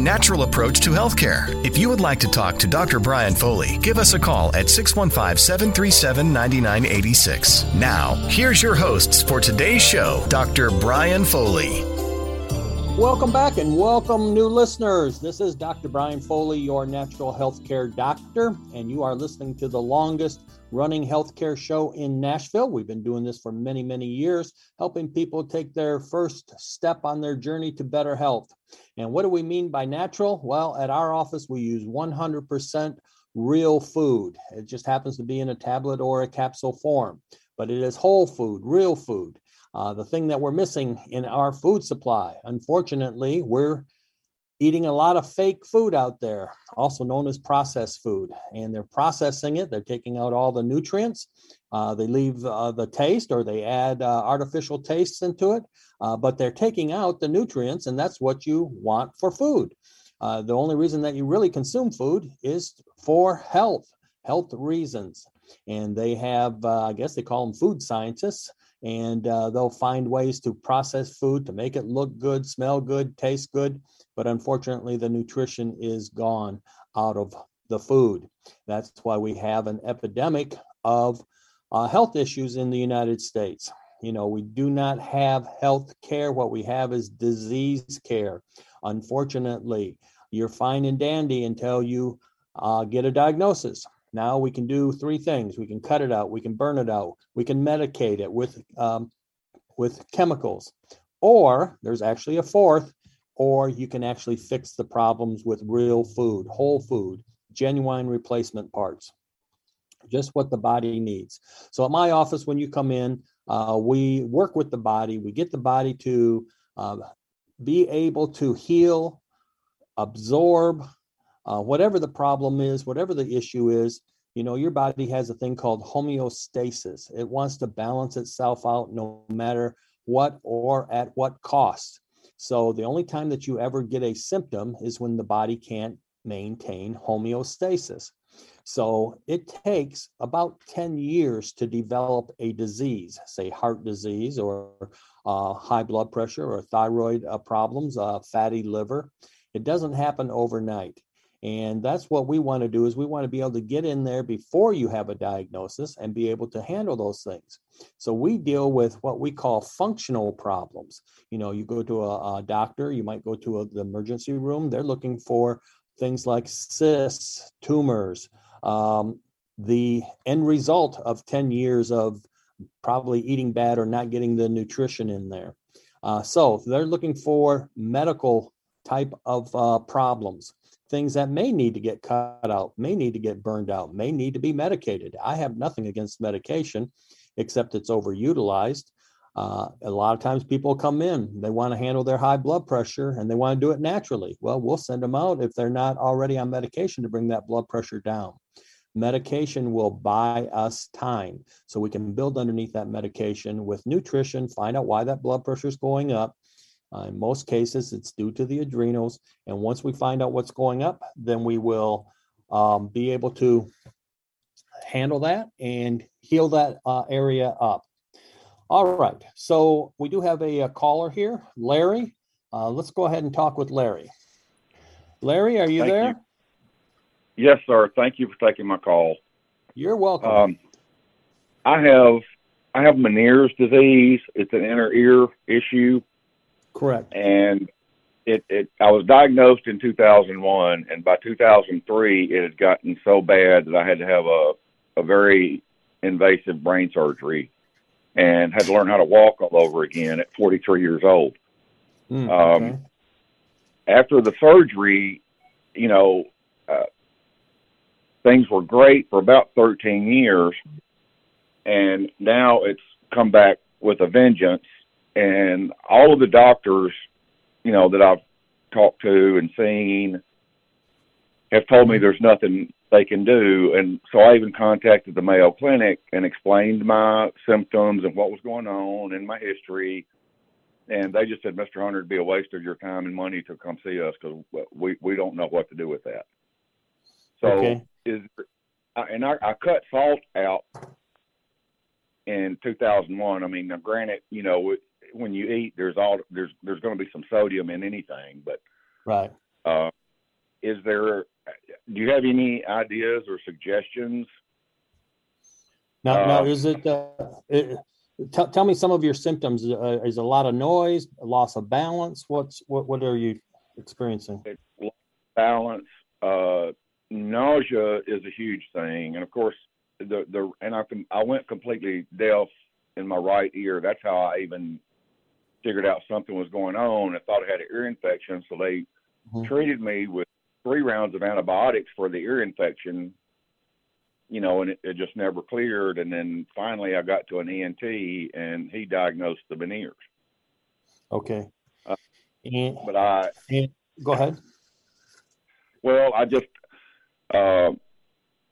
natural approach to healthcare. If you would like to talk to Dr. Brian Foley, give us a call at 615 737 9986. Now, here's your hosts for today's show Dr. Brian Foley. Welcome back and welcome new listeners. This is Dr. Brian Foley, your natural healthcare doctor, and you are listening to the longest running healthcare show in Nashville. We've been doing this for many, many years, helping people take their first step on their journey to better health. And what do we mean by natural? Well, at our office, we use 100% real food. It just happens to be in a tablet or a capsule form, but it is whole food, real food uh, the thing that we're missing in our food supply. Unfortunately, we're eating a lot of fake food out there, also known as processed food. And they're processing it, they're taking out all the nutrients. Uh, they leave uh, the taste or they add uh, artificial tastes into it, uh, but they're taking out the nutrients, and that's what you want for food. Uh, the only reason that you really consume food is for health, health reasons. And they have, uh, I guess they call them food scientists, and they'll find ways to process food to make it look good, smell good, taste good. But unfortunately, the nutrition is gone out of the food. That's why we have an epidemic of uh, health issues in the United States. You know, we do not have health care. What we have is disease care. Unfortunately, you're fine and dandy until you uh, get a diagnosis. Now we can do three things. We can cut it out, we can burn it out, we can medicate it with um, with chemicals, or there's actually a fourth, or you can actually fix the problems with real food, whole food, genuine replacement parts, just what the body needs. So at my office, when you come in, uh, we work with the body. We get the body to uh, be able to heal, absorb, uh, whatever the problem is, whatever the issue is, you know, your body has a thing called homeostasis. It wants to balance itself out no matter what or at what cost. So the only time that you ever get a symptom is when the body can't maintain homeostasis. So it takes about 10 years to develop a disease, say heart disease or uh, high blood pressure or thyroid uh, problems, uh, fatty liver. It doesn't happen overnight. And that's what we want to do is we want to be able to get in there before you have a diagnosis and be able to handle those things. So we deal with what we call functional problems. You know, you go to a, a doctor, you might go to a, the emergency room, they're looking for things like cysts, tumors, um, the end result of 10 years of probably eating bad or not getting the nutrition in there. Uh, so they're looking for medical type of uh, problems things that may need to get cut out, may need to get burned out, may need to be medicated. I have nothing against medication, except it's overutilized. Uh, a lot of times people come in, they want to handle their high blood pressure and they want to do it naturally. Well, we'll send them out if they're not already on medication to bring that blood pressure down. Medication will buy us time so we can build underneath that medication with nutrition, find out why that blood pressure is going up, uh, in most cases, it's due to the adrenals. And once we find out what's going up, then we will um, be able to handle that and heal that uh, area up. All right. So we do have a, a caller here, Larry. Uh, let's go ahead and talk with Larry. Larry, are you Thank there? you. Yes, sir. Thank you for taking my call. You're welcome. Um, I have I have Meniere's disease. It's an inner ear issue, Correct. and it, it I was diagnosed in 2001, and by 2003 it had gotten so bad that I had to have a a very invasive brain surgery, and had to learn how to walk all over again at 43 years old. Mm, Um, okay. after the surgery, you know, uh, things were great for about 13 years, and now it's come back with a vengeance. And all of the doctors, you know, that I've talked to and seen have told me there's nothing they can do. And so I even contacted the Mayo Clinic and explained my symptoms and what was going on and my history and they just said, Mr. Hunter, it'd be a waste of your time and money to come see us because we we don't know what to do with that. So Okay. is I- and I, I cut salt out in 2001. I mean, now granted, you know, when you eat, there's all there's there's going to be some sodium in anything, but Right. Uh, is there? Do you have any ideas or suggestions? Now, now Uh, is it, uh, it, tell, tell me some of your symptoms. Uh, is a lot of noise, loss of balance? What's, what, what are you experiencing? balance. Uh, nausea is a huge thing, and of course, the the and I can I went completely deaf in my right ear. That's how I even figured out something was going on. I thought I had an ear infection, so they Mhm. treated me with three rounds of antibiotics for the ear infection. You know, and it, it just never cleared. And then finally, I got to an ENT, and he diagnosed the Meniere's. Okay. Uh, And, But I and, go ahead. Well, I just, uh,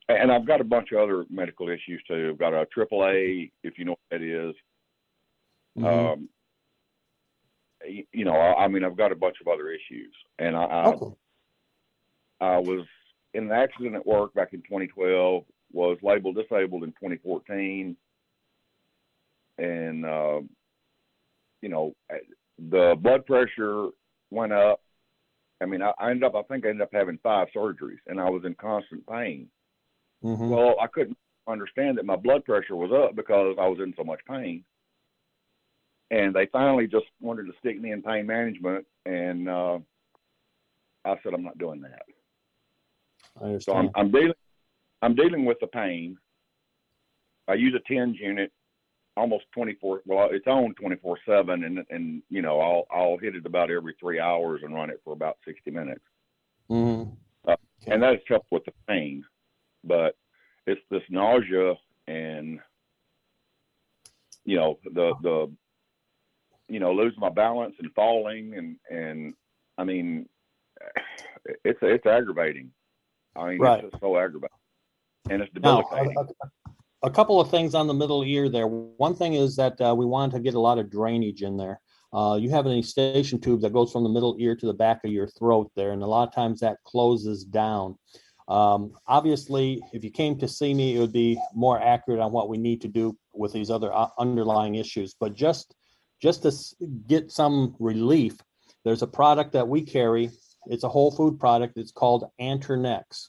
and I've got a bunch of other medical issues too. I've got a AAA, if you know what that is. Mhm. Um, you know, I, I mean, I've got a bunch of other issues, and I, I, Okay. I was in an accident at work back in 2012. Was labeled disabled in 2014, and uh, you know, the blood pressure went up. I mean, I, I ended up. I think I ended up having five surgeries, and I was in constant pain. Mhm. Well, I couldn't understand that my blood pressure was up because I was in so much pain. And they finally just wanted to stick me in pain management, and uh, I said I'm not doing that. I So I'm. I'm dealing, I'm dealing with the pain. I use a TENS unit almost 24. Well, it's on 24 seven, and and you know I'll I'll hit it about every three hours and run it for about 60 minutes. Mhm. and that's helped with the pain. But it's this nausea and you know the the you know losing my balance and falling and and I mean it's it's aggravating. I mean Right. it's just so aggravating and it's Now, debilitating. a, a- a couple of things on the middle ear there. One thing is that uh, we want to get a lot of drainage in there. Uh, you have an eustachian tube that goes from the middle ear to the back of your throat there, and a lot of times that closes down. Um, obviously, if you came to see me, it would be more accurate on what we need to do with these other uh, underlying issues. But just just to s- get some relief, there's a product that we carry. It's a whole food product. It's called Antronex.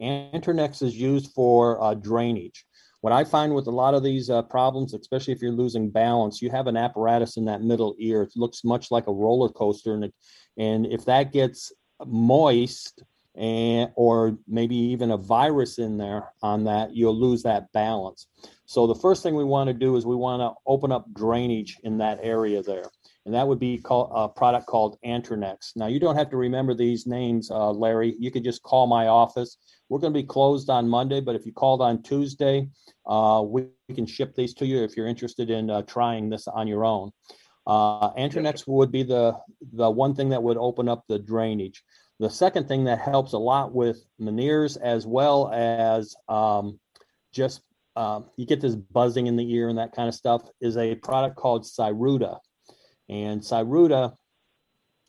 Antronex is used for uh, drainage. What I find with a lot of these uh, problems, especially if you're losing balance, you have an apparatus in that middle ear. It looks much like a roller coaster, and it, and if that gets moist, and or maybe even a virus in there on that, you'll lose that balance. So the first thing we want to do is we want to open up drainage in that area there, and that would be called a product called Antronex. Now you don't have to remember these names, uh, Larry. You could just call my office. We're going to be closed on Monday, but if you called on Tuesday, uh, we, we can ship these to you if you're interested in uh, trying this on your own. Uh, Antronex would be the the one thing that would open up the drainage. The second thing that helps a lot with Meniere's as well as um, just um, you get this buzzing in the ear and that kind of stuff is a product called Cyruta. And Cyruta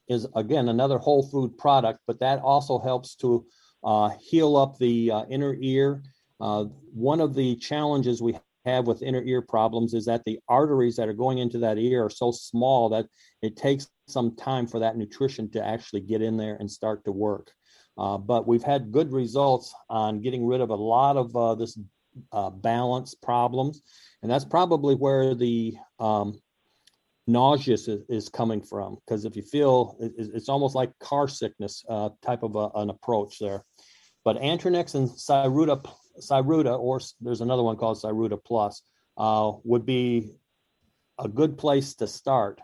is again another whole food product, but that also helps to uh, heal up the uh, inner ear. Uh, one of the challenges we have with inner ear problems is that the arteries that are going into that ear are so small that it takes some time for that nutrition to actually get in there and start to work. Uh, but we've had good results on getting rid of a lot of uh, this uh, balance problems, and that's probably where the um, nauseous is, is coming from. Because if you feel it, it's almost like car sickness uh, type of a, an approach there. But Antronex and Cyruta, Cyruta, or there's another one called Cyruta Plus, uh, would be a good place to start.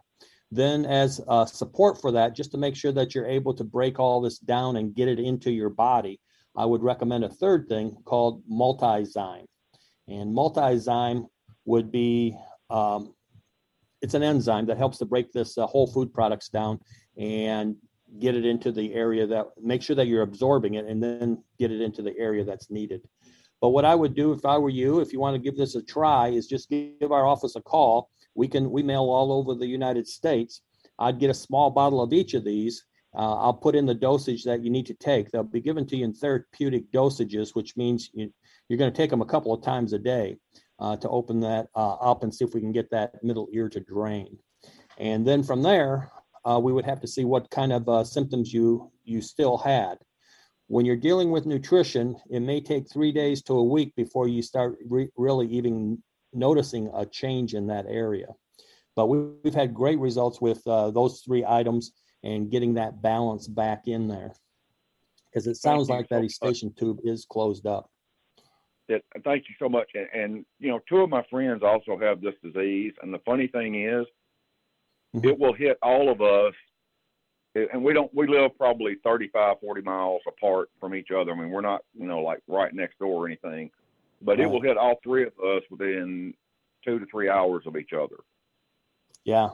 Then, as uh, support for that, just to make sure that you're able to break all this down and get it into your body, I would recommend a third thing called multizyme. And multizyme would be um, it's an enzyme that helps to break this uh, whole food products down and get it into the area that make sure that you're absorbing it and then get it into the area that's needed. But what I would do if I were you, if you want to give this a try, is just give our office a call. We can we mail all over the United States. I'd get a small bottle of each of these. Uh, I'll put in the dosage that you need to take. They'll be given to you in therapeutic dosages, which means you, you're going to take them a couple of times a day uh, to open that uh, up and see if we can get that middle ear to drain. And then from there, uh, we would have to see what kind of uh, symptoms you you still had. When you're dealing with nutrition, it may take three days to a week before you start re- really even noticing a change in that area. But we, have had great results with uh, those three items and getting that balance back in there. Because it sounds like that eustachian tube is closed up. It, thank you so much. And, and, you know, two of my friends also have this disease. And the funny thing is, mm-hmm. it will hit all of us. And we don't, we live probably 35, 40 miles apart from each other. I mean, we're not, you know, like right next door or anything, but it will hit all three of us within two to three hours of each other. Yeah.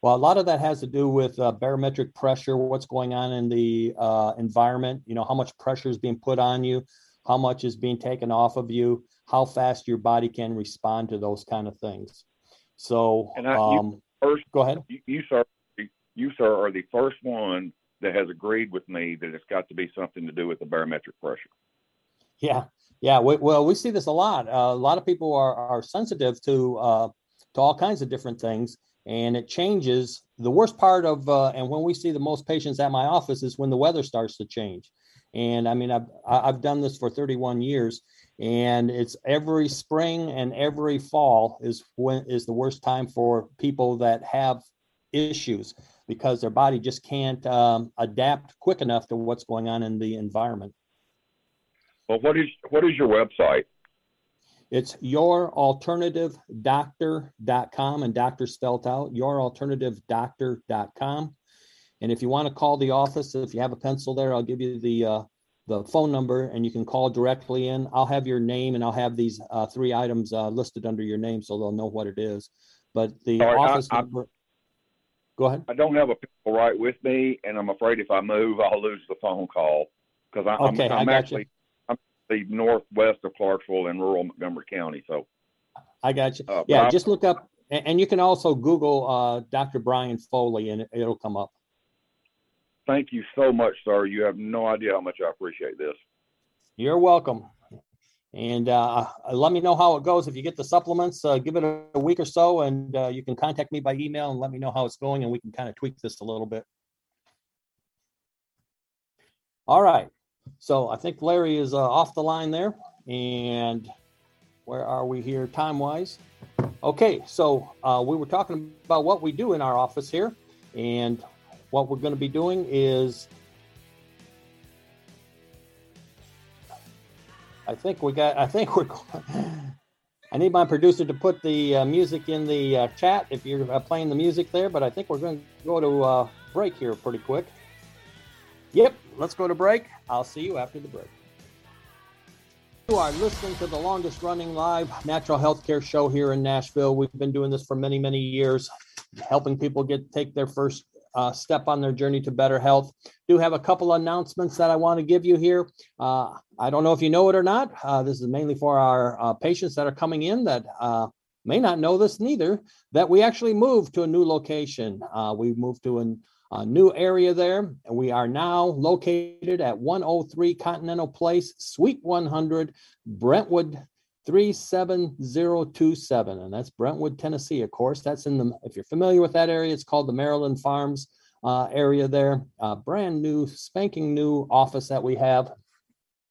Well, a lot of that has to do with uh, barometric pressure, what's going on in the uh, environment, you know, how much pressure is being put on you, how much is being taken off of you, how fast your body can respond to those kind of things. So, and I, um, you first, go ahead. You, you, sir, you, sir, are the first one that has agreed with me that it's got to be something to do with the barometric pressure. Yeah, yeah. We, well, we see this a lot. Uh, a lot of people are, are sensitive to uh, to all kinds of different things and it changes. The worst part of uh, and when we see the most patients at my office is when the weather starts to change. And I mean, I've I've done this for 31 years, and it's every spring and every fall is when is the worst time for people that have issues because their body just can't um, adapt quick enough to what's going on in the environment. Well, what is what is your website? It's youralternativedoctor.com and doctor spelled out, youralternativedoctor.com. And if you want to call the office, if you have a pencil there, I'll give you the uh, the phone number and you can call directly in. I'll have your name and I'll have these uh, three items uh, listed under your name so they'll know what it is. But the Sorry, office I, number. Go ahead. I don't have a pencil right with me, and I'm afraid if I move, I'll lose the phone call because I'm, okay, I'm, I'm actually. You the northwest of Clarksville in rural Montgomery County. So I got you. Uh, yeah, just look up, and you can also Google uh, Dr. Brian Foley, and it'll come up. Thank you so much, sir. You have no idea how much I appreciate this. You're welcome. And uh, let me know how it goes. If you get the supplements, uh, give it a week or so, and uh, you can contact me by email and let me know how it's going, and we can kind of tweak this a little bit. All right. So I think Larry is uh, off the line there. And where are we here time wise? Okay, so uh, we were talking about what we do in our office here. And what we're going to be doing is I think we got, I think we're, I need my producer to put the uh, music in the uh, chat if you're uh, playing the music there, but I think we're going to go to uh, break here pretty quick. Yep, let's go to break. I'll see you after the break. You are listening to the longest running live natural healthcare show here in Nashville. We've been doing this for many, many years, helping people get take their first uh, step on their journey to better health. Do have a couple of announcements that I want to give you here. Uh, I don't know if you know it or not. Uh, this is mainly for our uh, patients that are coming in that uh, may not know this neither. That we actually moved to a new location. Uh, we moved to an a new area there. We are now located at 103 Continental Place, Suite 100, Brentwood 37027. And that's Brentwood, Tennessee, of course. That's in the, if you're familiar with that area, it's called the Maryland Farms uh, area there. Uh, brand new, spanking new office that we have.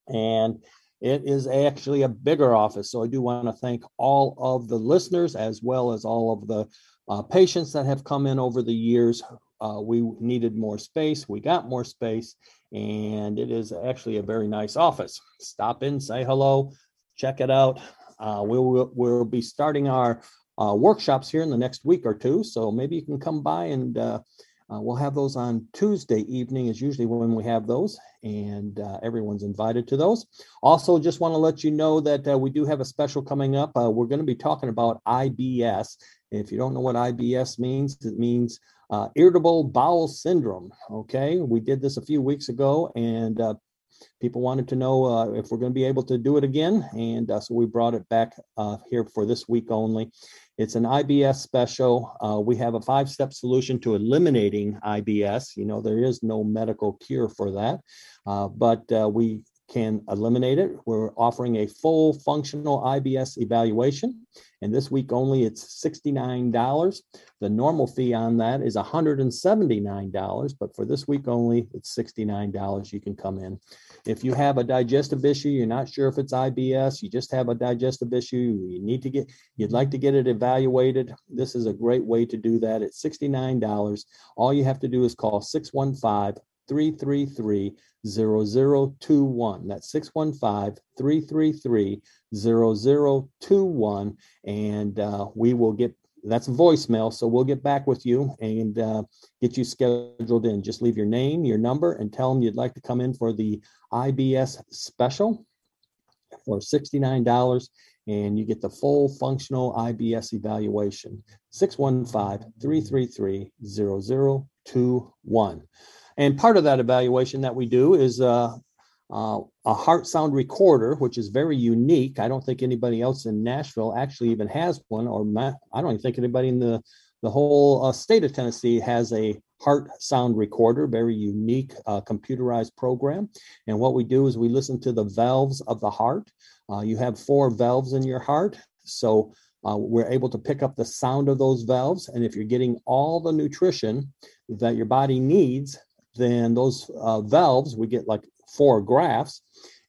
And it is actually a bigger office. So I do want to thank all of the listeners as well as all of the uh, patients that have come in over the years uh, we needed more space. We got more space, and it is actually a very nice office. Stop in, say hello, check it out. Uh, we'll, we'll be starting our uh, workshops here in the next week or two, so maybe you can come by and uh, uh, we'll have those on Tuesday evening, is usually when we have those, and uh, everyone's invited to those. Also, just want to let you know that uh, we do have a special coming up. We're going to be talking about IBS. If you don't know what IBS means, it means irritable bowel syndrome. Okay, we did this a few weeks ago, and people wanted to know uh, if we're going to be able to do it again, and uh, so we brought it back uh, here for this week only. It's an IBS special. Uh, we have a five-step solution to eliminating IBS. You know, there is no medical cure for that, but we can eliminate it. We're offering a full functional IBS evaluation. And this week only, it's $69. The normal fee on that is $179. But for this week only, it's $69. You can come in. If you have a digestive issue, you're not sure if it's IBS, you just have a digestive issue, you need to get, you'd like to get it evaluated. This is a great way to do that. It's $69. All you have to do is call 615 333 0021. That's 615 333 0021. And uh, we will get that's voicemail. So we'll get back with you and uh, get you scheduled in. Just leave your name, your number, and tell them you'd like to come in for the IBS special for $69 and you get the full functional IBS evaluation. 615 333 0021. And part of that evaluation that we do is uh, uh, a heart sound recorder, which is very unique. I don't think anybody else in Nashville actually even has one, or I don't even think anybody in the the whole uh, state of Tennessee has a heart sound recorder, very unique uh, computerized program. And what we do is we listen to the valves of the heart. Uh, you have four valves in your heart, so uh, we're able to pick up the sound of those valves. And if you're getting all the nutrition that your body needs then those uh, valves, we get like four graphs,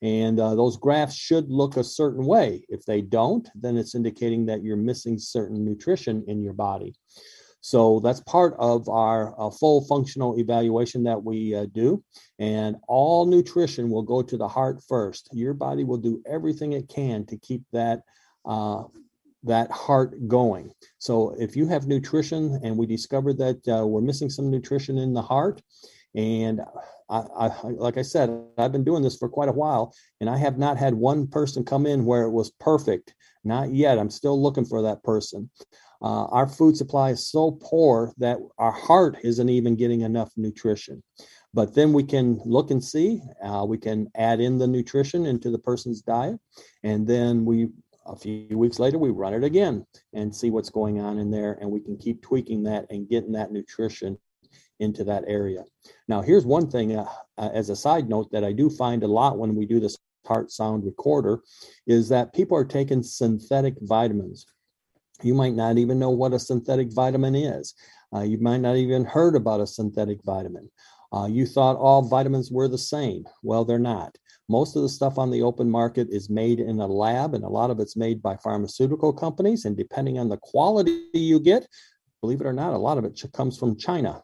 and uh, those graphs should look a certain way. If they don't, then it's indicating that you're missing certain nutrition in your body. So that's part of our uh, full functional evaluation that we uh, do. And all nutrition will go to the heart first. Your body will do everything it can to keep that uh, that heart going. So if you have nutrition and we discover that uh, we're missing some nutrition in the heart, and I, I, like I said, I've been doing this for quite a while, and I have not had one person come in where it was perfect. Not yet. I'm still looking for that person. Uh, our food supply is so poor that our heart isn't even getting enough nutrition. But then we can look and see. Uh, we can add in the nutrition into the person's diet, and then we a few weeks later we run it again and see what's going on in there and we can keep tweaking that and getting that nutrition into that area. Now, here's one thing uh, uh, as a side note that I do find a lot when we do this heart sound recorder is that people are taking synthetic vitamins. You might not even know what a synthetic vitamin is. Uh, you might not even heard about a synthetic vitamin. Uh, you thought all vitamins were the same. Well, they're not. Most of the stuff on the open market is made in a lab, and a lot of it's made by pharmaceutical companies. And depending on the quality you get, believe it or not, a lot of it comes from China.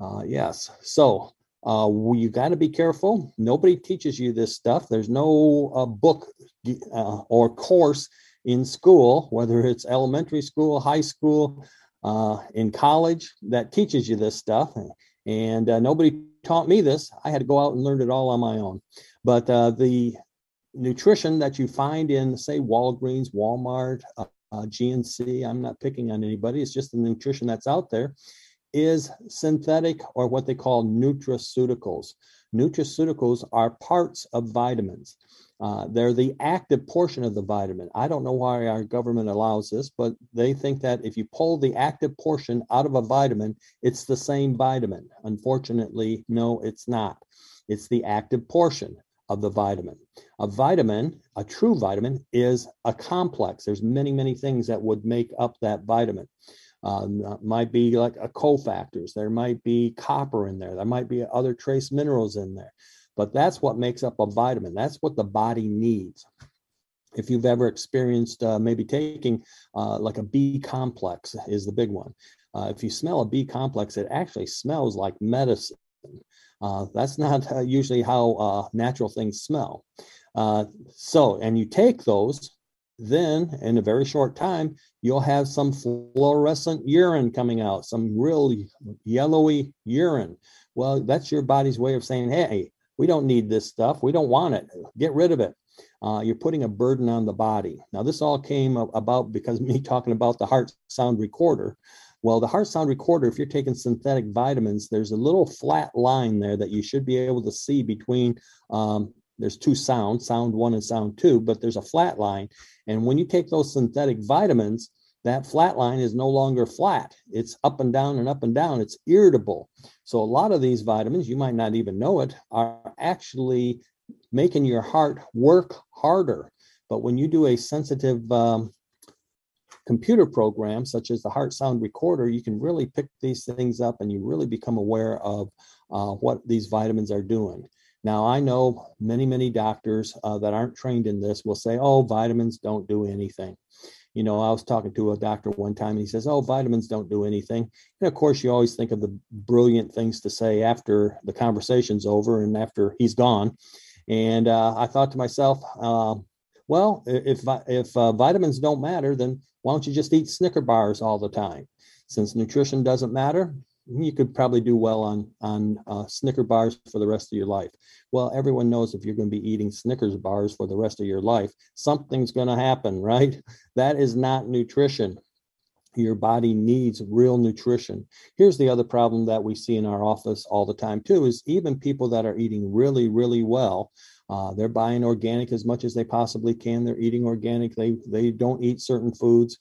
Uh, yes. So uh, you got to be careful. Nobody teaches you this stuff. There's no uh, book uh, or course in school, whether it's elementary school, high school, uh, in college, that teaches you this stuff. And uh, nobody taught me this. I had to go out and learn it all on my own. But the nutrition that you find in, say, Walgreens, Walmart, GNC, I'm not picking on anybody. It's just the nutrition that's out there is synthetic or what they call nutraceuticals. Nutraceuticals are parts of vitamins. Uh, they're the active portion of the vitamin. I don't know why our government allows this, but they think that if you pull the active portion out of a vitamin, it's the same vitamin. Unfortunately, no, it's not. It's the active portion of the vitamin. A vitamin, a true vitamin, is a complex. There's many, many things that would make up that vitamin. Um, uh, might be like a cofactors. There might be copper in there. There might be other trace minerals in there. But that's what makes up a vitamin. That's what the body needs. If you've ever experienced uh, maybe taking uh, like a B complex is the big one. Uh, if you smell a B complex, it actually smells like medicine. Uh, that's not uh, usually how natural things smell. so, and you take those then in a very short time, you'll have some fluorescent urine coming out, some really yellowy urine. Well, that's your body's way of saying, hey, we don't need this stuff. We don't want it. Get rid of it. Uh, you're putting a burden on the body. Now, this all came about because me talking about the heart sound recorder. Well, the heart sound recorder, if you're taking synthetic vitamins, there's a little flat line there that you should be able to see between um, there's two sounds, sound one and sound two, but there's a flat line. And when you take those synthetic vitamins, that flat line is no longer flat. It's up and down and up and down. It's irritable. So a lot of these vitamins, you might not even know it, are actually making your heart work harder. But when you do a sensitive um, computer program, such as the heart sound recorder, you can really pick these things up and you really become aware of uh, what these vitamins are doing. Now, I know many, many doctors uh, that aren't trained in this will say, oh, vitamins don't do anything. You know, I was talking to a doctor one time and he says, oh, vitamins don't do anything. And of course, you always think of the brilliant things to say after the conversation's over and after he's gone. And uh, I thought to myself, uh, well, if if uh, vitamins don't matter, then why don't you just eat Snicker bars all the time? Since nutrition doesn't matter, you could probably do well on on uh, Snicker bars for the rest of your life. Well, everyone knows if you're going to be eating Snickers bars for the rest of your life, something's going to happen, right? That is not nutrition. Your body needs real nutrition. Here's the other problem that we see in our office all the time too: is even people that are eating really, really well. Uh, they're buying organic as much as they possibly can. They're eating organic. They they don't eat certain foods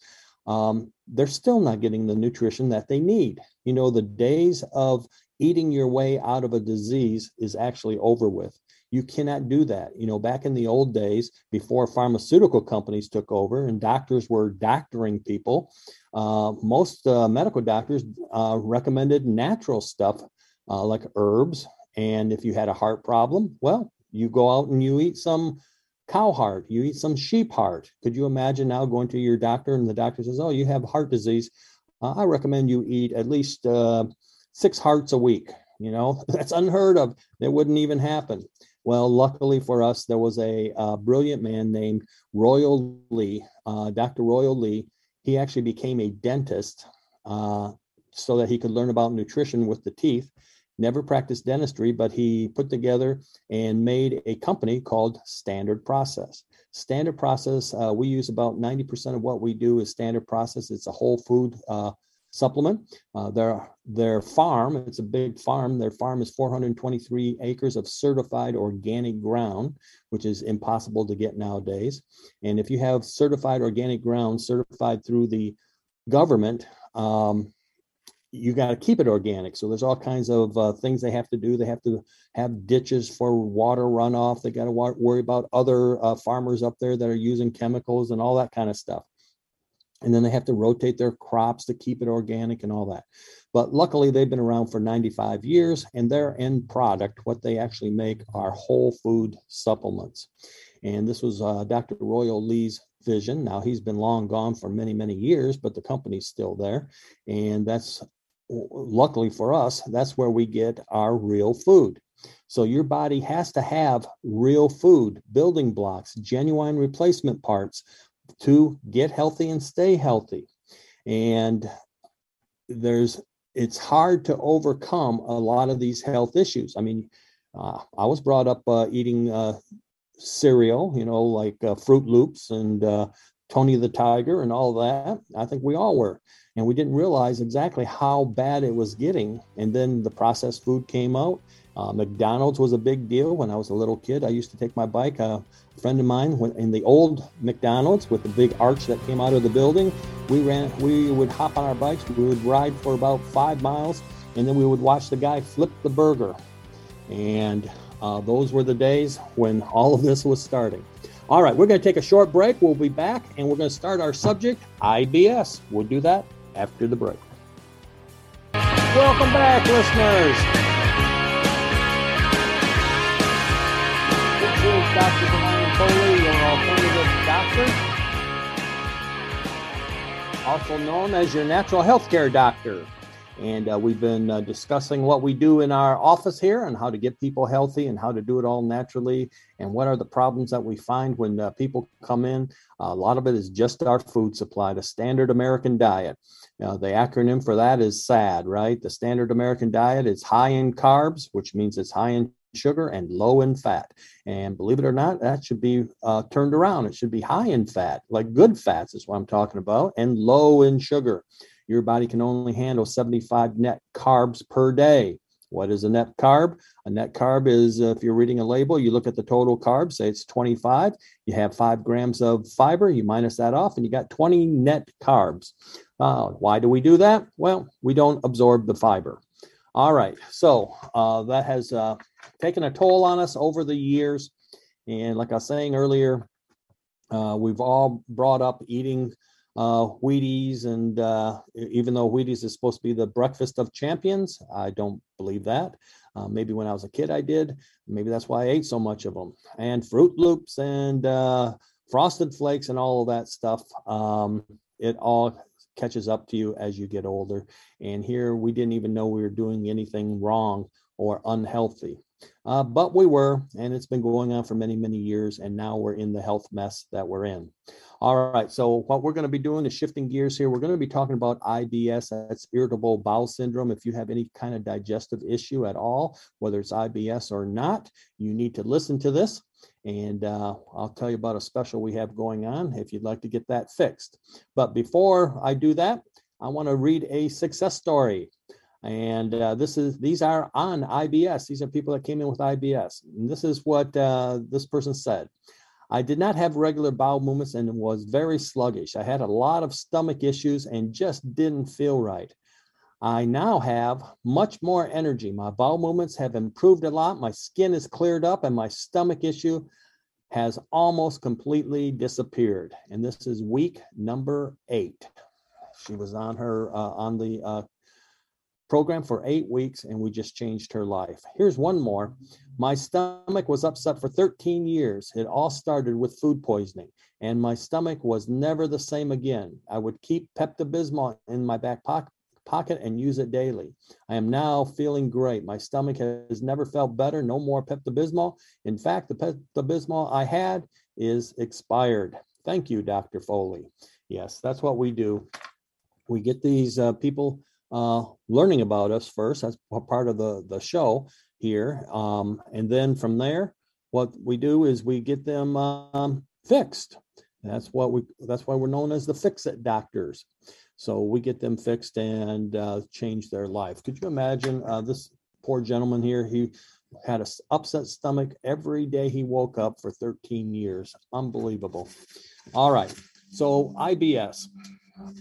um, they're still not getting the nutrition that they need. You know, the days of eating your way out of a disease is actually over with. You cannot do that. You know, back in the old days, before pharmaceutical companies took over and doctors were doctoring people, uh, most uh, medical doctors uh, recommended natural stuff uh, like herbs. And if you had a heart problem, well, you go out and you eat some cow heart, you eat some sheep heart. Could you imagine now going to your doctor and the doctor says, Oh, you have heart disease. Uh, I recommend you eat at least uh, six hearts a week. You know, that's unheard of. It wouldn't even happen. Well, luckily for us, there was a uh, brilliant man named Royal Lee, uh, Dr. Royal Lee. He actually became a dentist uh, so that he could learn about nutrition with the teeth never practiced dentistry, but he put together and made a company called Standard Process. Standard Process, uh, we use about 90% of what we do is Standard Process. It's a whole food uh, supplement. Uh, their, their farm, it's a big farm. Their farm is 423 acres of certified organic ground, which is impossible to get nowadays. And if you have certified organic ground certified through the government, um, you got to keep it organic. So there's all kinds of uh, things they have to do. They have to have ditches for water runoff. They got to wa- worry about other uh, farmers up there that are using chemicals and all that kind of stuff. And then they have to rotate their crops to keep it organic and all that. But luckily, they've been around for 95 years, and their end product, what they actually make, are whole food supplements. And this was uh, Dr. Royal Lee's vision. Now he's been long gone for many, many years, but the company's still there. And that's luckily for us, that's where we get our real food. So your body has to have real food, building blocks, genuine replacement parts to get healthy and stay healthy. And there's it's hard to overcome a lot of these health issues. I mean, uh, I was brought up uh, eating uh, cereal, you know, like uh, Froot Loops and uh, Tony the Tiger and all that. I think we all were and we didn't realize exactly how bad it was getting. And then the processed food came out. Uh, McDonald's was a big deal when I was a little kid. I used to take my bike. Uh, a friend of mine went in the old McDonald's with the big arch that came out of the building. We ran. We would hop on our bikes. We would ride for about five miles, and then we would watch the guy flip the burger. And uh, those were the days when all of this was starting. All right, we're going to take a short break. We'll be back, and we're going to start our subject, IBS. We'll do that after the break. Welcome back, listeners. This is Dr. Brian Foley, your alternative doctor, also known as your natural health care doctor. And uh, we've been uh, discussing what we do in our office here and how to get people healthy and how to do it all naturally and what are the problems that we find when uh, people come in. a lot of it is just our food supply, the standard American diet. Now, the acronym for that is SAD, right? The standard American diet is high in carbs, which means it's high in sugar and low in fat. And believe it or not, that should be uh, turned around. It should be high in fat, like good fats is what I'm talking about, and low in sugar. Your body can only handle 75 net carbs per day. What is a net carb? A net carb is uh, if you're reading a label, you look at the total carbs, say it's 25, you have five grams of fiber, you minus that off, and you got 20 net carbs. Uh, why do we do that? Well, we don't absorb the fiber. All right. So uh, that has uh, taken a toll on us over the years. And like I was saying earlier, uh, we've all brought up eating uh, Wheaties, and uh, even though Wheaties is supposed to be the breakfast of champions, I don't believe that. Uh, maybe when I was a kid, I did. Maybe that's why I ate so much of them. And Froot Loops and uh, Frosted Flakes and all of that stuff. Um, it all catches up to you as you get older. And here we didn't even know we were doing anything wrong or unhealthy. Uh, but we were, and it's been going on for many, many years. And now we're in the health mess that we're in. All right. So, what we're going to be doing is shifting gears here. We're going to be talking about IBS, that's irritable bowel syndrome. If you have any kind of digestive issue at all, whether it's IBS or not, you need to listen to this. And uh, I'll tell you about a special we have going on if you'd like to get that fixed. But before I do that, I want to read a success story. And uh, this is these are on IBS. These are people that came in with IBS. And this is what uh, this person said. I did not have regular bowel movements and was very sluggish. I had a lot of stomach issues and just didn't feel right. I now have much more energy. My bowel movements have improved a lot. My skin is cleared up, and my stomach issue has almost completely disappeared. And this is week number eight. She was on her uh, on the uh, program for eight weeks and we just changed her life. Here's one more. My stomach was upset for 13 years. It all started with food poisoning, and my stomach was never the same again. I would keep Pepto Bismol in my back pocket and use it daily. I am now feeling great. My stomach has never felt better. No more Pepto Bismol. In fact, the Pepto Bismol I had is expired. Thank you, Dr. Foley. Yes, that's what we do. We get these uh, people uh, learning about us first. That's part of the, the show here. Um, and then from there, what we do is we get them um, fixed. That's what we. That's why we're known as the fix-it doctors. So we get them fixed and uh, change their life. Could you imagine uh, this poor gentleman here? He had an upset stomach every day he woke up for 13 years. Unbelievable. All right. So IBS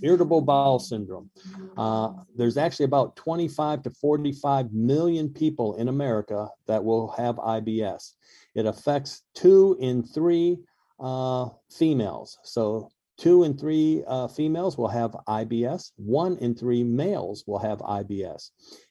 irritable bowel syndrome. Uh, there's actually about 25 to 45 million people in America that will have IBS. It affects two in three uh, females. So, two in three uh, females will have IBS, one in three males will have IBS.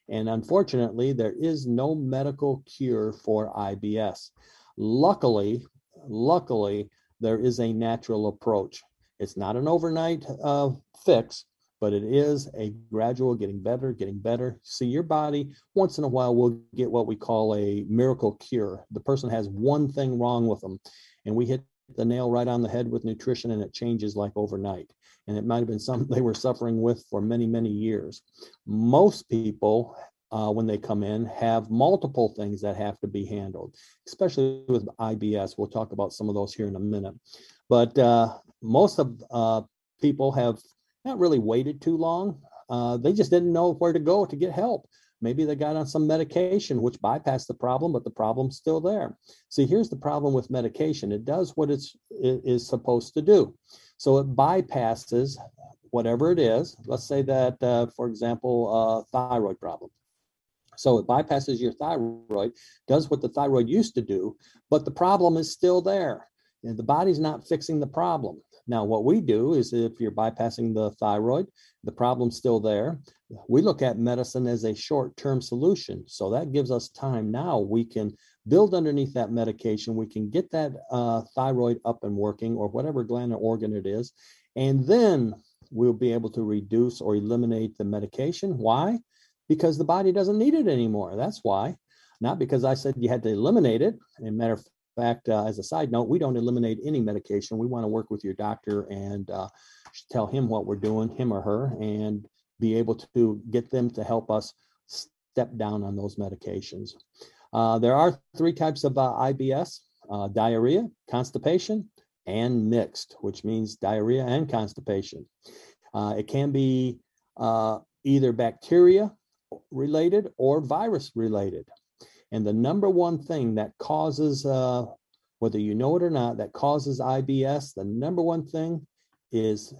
And unfortunately, there is no medical cure for IBS. Luckily, luckily, there is a natural approach. It's not an overnight uh, fix, but it is a gradual getting better, getting better. See, your body once in a while will get what we call a miracle cure. The person has one thing wrong with them, and we hit the nail right on the head with nutrition, and it changes like overnight. And it might have been something they were suffering with for many, many years. Most people uh, when they come in have multiple things that have to be handled, especially with IBS. We'll talk about some of those here in a minute. But uh, most of uh, people have not really waited too long. Uh, they just didn't know where to go to get help. Maybe they got on some medication which bypassed the problem, but the problem's still there. See, here's the problem with medication: it does what it's it is supposed to do. So it bypasses whatever it is. Let's say that, uh, for example, thyroid problem. So it bypasses your thyroid, does what the thyroid used to do, but the problem is still there. And the body's not fixing the problem. Now, what we do is if you're bypassing the thyroid, the problem's still there. We look at medicine as a short term solution. So that gives us time. Now we can build underneath that medication. We can get that uh, thyroid up and working or whatever gland or organ it is. And then we'll be able to reduce or eliminate the medication. Why? Because the body doesn't need it anymore. That's why. Not because I said you had to eliminate it. And matter of fact, uh, as a side note, we don't eliminate any medication. We want to work with your doctor and uh, tell him what we're doing, him or her, and be able to get them to help us step down on those medications. Uh, there are three types of uh, IBS uh, diarrhea, constipation, and mixed, which means diarrhea and constipation. Uh, it can be either bacteria related or virus related. And the number one thing that causes, uh, whether you know it or not, that causes IBS, the number one thing is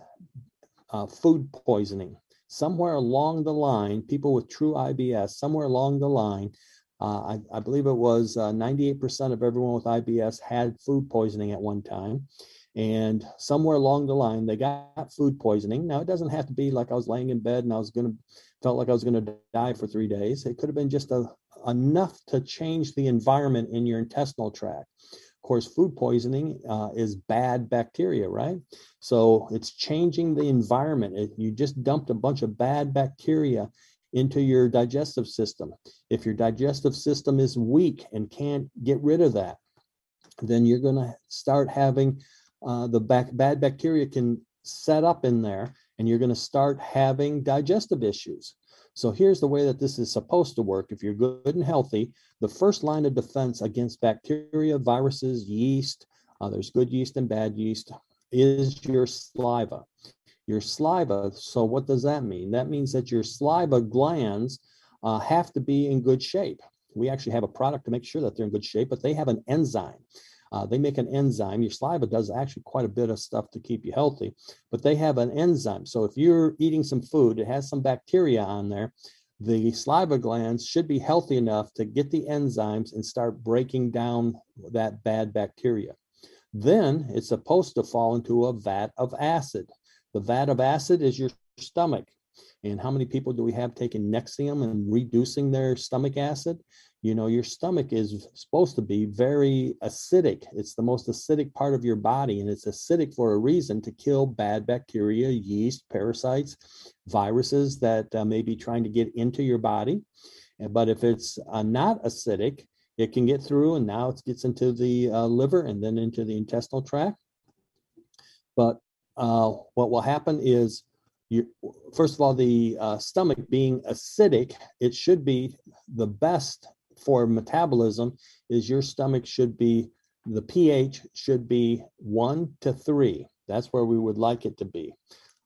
uh, food poisoning. somewhere along the line, people with true IBS, somewhere along the line, uh, I, I, believe it was uh, 98% of everyone with IBS had food poisoning at one time. And somewhere along the line, they got food poisoning. Now, it doesn't have to be like I was laying in bed and I was going to, felt like I was going to die for three days. It could have been just a, enough to change the environment in your intestinal tract. Of course, food poisoning uh, is bad bacteria, right? So it's changing the environment. It, you just dumped a bunch of bad bacteria into your digestive system. If your digestive system is weak and can't get rid of that, then you're going to start having uh, the back, bad bacteria can set up in there and you're going to start having digestive issues. So here's the way that this is supposed to work. If you're good and healthy, the first line of defense against bacteria, viruses, yeast, uh, there's good yeast and bad yeast, is your saliva. Your saliva, so what does that mean? That means that your saliva glands uh, have to be in good shape. We actually have a product to make sure that they're in good shape, but they have an enzyme. Uh, they make an enzyme. Your saliva does actually quite a bit of stuff to keep you healthy, but they have an enzyme. So if you're eating some food, it has some bacteria on there. The saliva glands should be healthy enough to get the enzymes and start breaking down that bad bacteria. Then it's supposed to fall into a vat of acid. The vat of acid is your stomach. And how many people do we have taking Nexium and reducing their stomach acid? You know your stomach is supposed to be very acidic. It's the most acidic part of your body and it's acidic for a reason to kill bad bacteria yeast parasites viruses that uh, may be trying to get into your body. But if it's uh, not acidic it can get through and now it gets into the uh, liver and then into the intestinal tract. But uh, what will happen is you, first of all, the uh, stomach being acidic, it should be the best for metabolism is your stomach should be the pH should be one to three. That's where we would like it to be,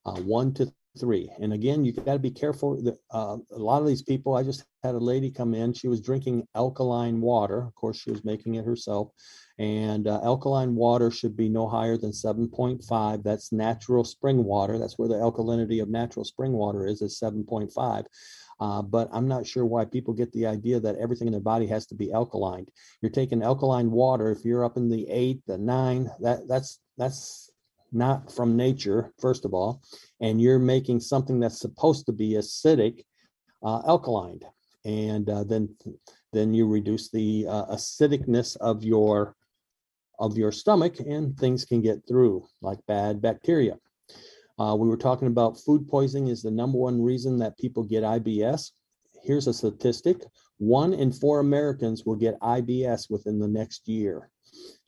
uh, one to three. And again, you got to be careful. That, uh, a lot of these people, I just had a lady come in. She was drinking alkaline water. Of course, she was making it herself. And uh, alkaline water should be no higher than 7.5. That's natural spring water. That's where the alkalinity of natural spring water is, is 7.5. Uh, but I'm not sure why people get the idea that everything in their body has to be alkaline. You're taking alkaline water. If you're up in the eight, the nine, that that's that's not from nature, first of all, and you're making something that's supposed to be acidic uh, alkaline, and uh, then then you reduce the uh, acidicness of your of your stomach, and things can get through like bad bacteria. Uh, we were talking about food poisoning is the number one reason that people get IBS. Here's a statistic one in four Americans will get IBS within the next year.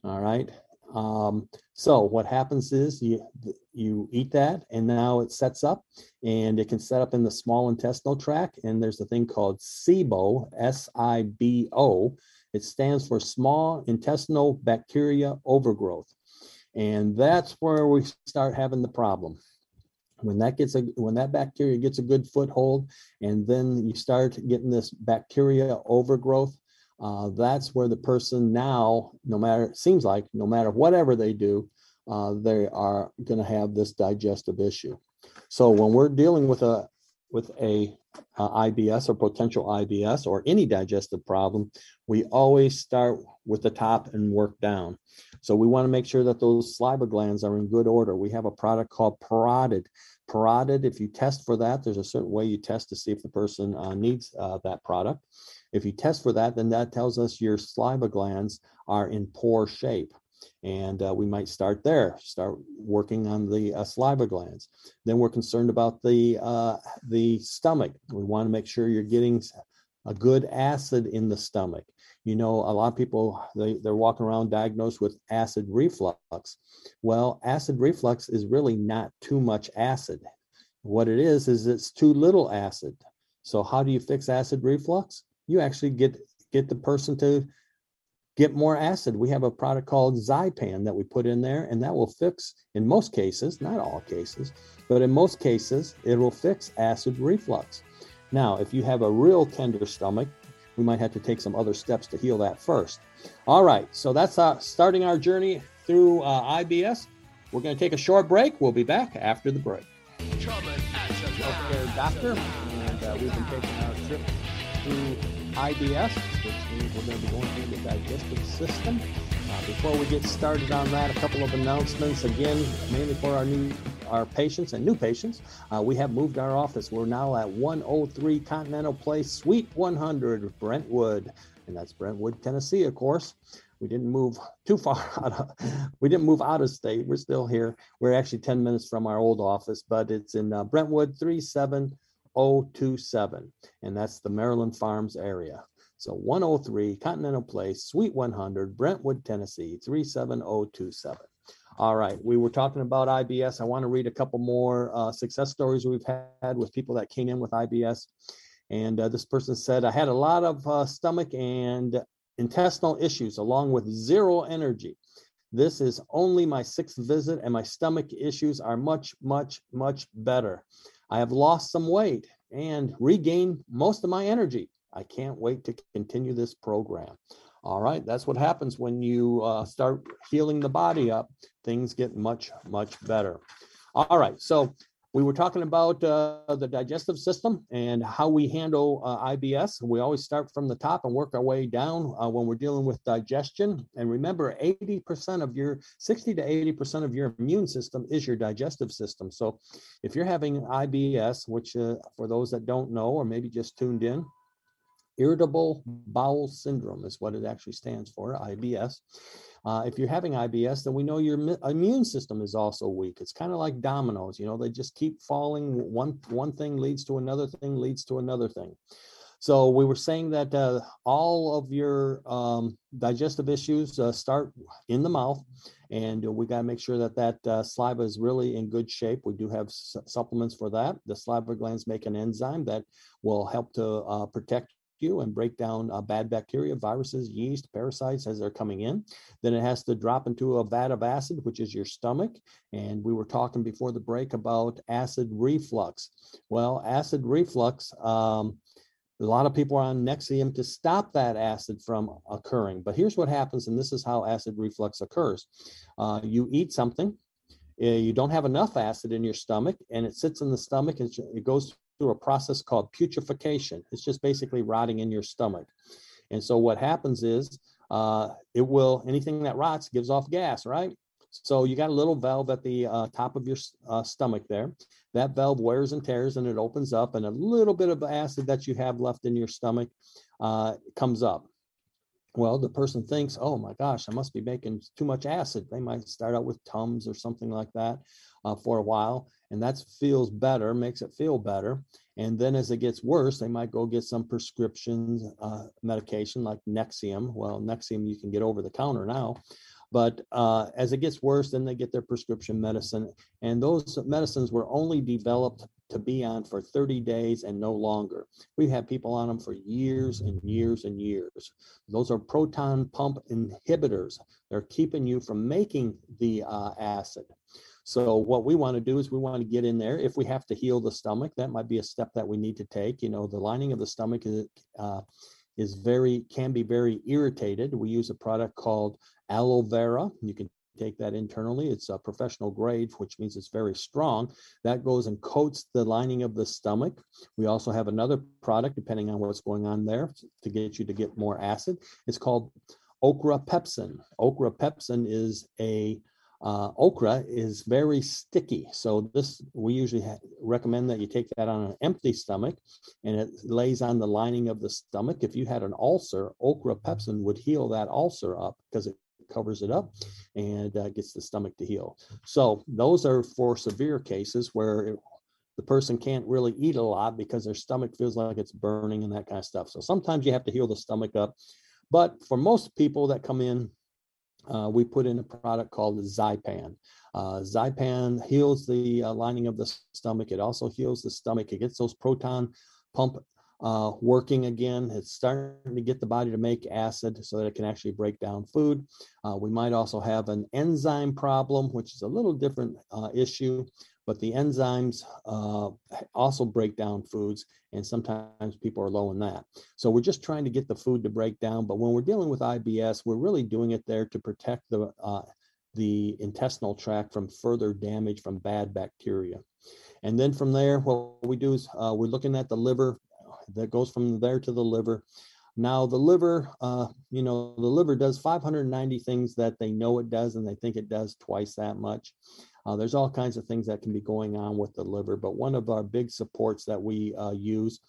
All right. Um, so what happens is you you eat that and now it sets up and it can set up in the small intestinal tract and there's a thing called SIBO S-I-B-O it stands for small intestinal bacteria overgrowth and that's where we start having the problem when that gets a when that bacteria gets a good foothold and then you start getting this bacteria overgrowth uh, that's where the person now no matter seems like no matter whatever they do uh, they are going to have this digestive issue. So when we're dealing with a with a uh, IBS or potential IBS or any digestive problem, we always start with the top and work down. So we want to make sure that those saliva glands are in good order. We have a product called Parotid. Parotid, if you test for that, there's a certain way you test to see if the person uh, needs uh, that product. If you test for that, then that tells us your saliva glands are in poor shape and uh, we might start there start working on the uh, saliva glands then we're concerned about the uh, the stomach we want to make sure you're getting a good acid in the stomach you know a lot of people they, they're walking around diagnosed with acid reflux well acid reflux is really not too much acid what it is is it's too little acid so how do you fix acid reflux you actually get get the person to get more acid. We have a product called Zypan that we put in there, and that will fix, in most cases, not all cases, but in most cases, it will fix acid reflux. Now, if you have a real tender stomach, we might have to take some other steps to heal that first. All right, so that's uh, starting our journey through uh, IBS. We're going to take a short break. We'll be back after the break. healthcare doctor, and uh, we've been taking our trip through IBS, which means we're going to be going through the digestive system. Uh, before we get started on that, a couple of announcements again, mainly for our new our patients and new patients. Uh, we have moved our office. We're now at 103 Continental Place, Suite 100, Brentwood, and that's Brentwood, Tennessee, of course. We didn't move too far out of, we didn't move out of state. We're still here. We're actually 10 minutes from our old office, but it's in uh, Brentwood 37027. And that's the Maryland Farms area. So 103 Continental Place, Suite 100, Brentwood, Tennessee 37027. All right, we were talking about IBS. I want to read a couple more uh, success stories we've had with people that came in with IBS. And uh, this person said, I had a lot of uh, stomach and intestinal issues along with zero energy. This is only my sixth visit, and my stomach issues are much, much, much better. I have lost some weight and regained most of my energy. I can't wait to continue this program. All right, that's what happens when you uh, start healing the body up. Things get much, much better. All right, so we were talking about uh, the digestive system and how we handle uh, IBS. We always start from the top and work our way down uh, when we're dealing with digestion. And remember, 80% of your, 60 to 80% of your immune system is your digestive system. So if you're having IBS, which uh, for those that don't know or maybe just tuned in, irritable bowel syndrome is what it actually stands for, IBS. Uh, if you're having IBS, then we know your immune system is also weak. It's kind of like dominoes, you know, they just keep falling. One one thing leads to another thing, leads to another thing. So we were saying that uh, all of your um, digestive issues uh, start in the mouth, and we got to make sure that that uh, saliva is really in good shape. We do have supplements for that. The saliva glands make an enzyme that will help to uh, protect you and break down uh, bad bacteria, viruses, yeast, parasites as they're coming in. Then it has to drop into a vat of acid, which is your stomach. And we were talking before the break about acid reflux. Well, acid reflux, um, a lot of people are on Nexium to stop that acid from occurring. But here's what happens, and this is how acid reflux occurs. Uh, you eat something, eh, you don't have enough acid in your stomach, and it sits in the stomach, and it goes through a process called putrefaction. It's just basically rotting in your stomach. And so what happens is uh, it will, anything that rots gives off gas, right? So you got a little valve at the uh, top of your uh, stomach there. That valve wears and tears and it opens up, and a little bit of acid that you have left in your stomach uh, comes up. Well, the person thinks, oh my gosh, I must be making too much acid. They might start out with Tums or something like that uh, for a while and that feels better, makes it feel better. And then as it gets worse, they might go get some prescription uh, medication like Nexium. Well, Nexium you can get over the counter now. But uh, as it gets worse, then they get their prescription medicine. And those medicines were only developed to be on for 30 days and no longer. We've had people on them for years and years and years. Those are proton pump inhibitors. They're keeping you from making the uh, acid. So what we want to do is we want to get in there. If we have to heal the stomach, that might be a step that we need to take. You know, the lining of the stomach is, uh, is very can be very irritated. We use a product called aloe vera. You can take that internally. It's a professional grade, which means it's very strong. That goes and coats the lining of the stomach. We also have another product, depending on what's going on there, to get you to get more acid. It's called okra pepsin. Okra pepsin is a uh, okra is very sticky. So this, we usually ha- recommend that you take that on an empty stomach and it lays on the lining of the stomach. If you had an ulcer, okra pepsin would heal that ulcer up because it covers it up and uh, gets the stomach to heal. So those are for severe cases where it, the person can't really eat a lot because their stomach feels like it's burning and that kind of stuff. So sometimes you have to heal the stomach up. But for most people that come in uh, we put in a product called Zypan. Uh, Zypan heals the uh, lining of the stomach. It also heals the stomach. It gets those proton pump uh, working again. It's starting to get the body to make acid so that it can actually break down food. Uh, we might also have an enzyme problem, which is a little different uh, issue but the enzymes uh, also break down foods, and sometimes people are low in that. So we're just trying to get the food to break down. But when we're dealing with IBS, we're really doing it there to protect the uh, the intestinal tract from further damage from bad bacteria. And then from there, what we do is uh, we're looking at the liver that goes from there to the liver. Now, the liver, uh, you know, the liver does 590 things that they know it does, and they think it does twice that much. Uh, there's all kinds of things that can be going on with the liver, but one of our big supports that we uh, use,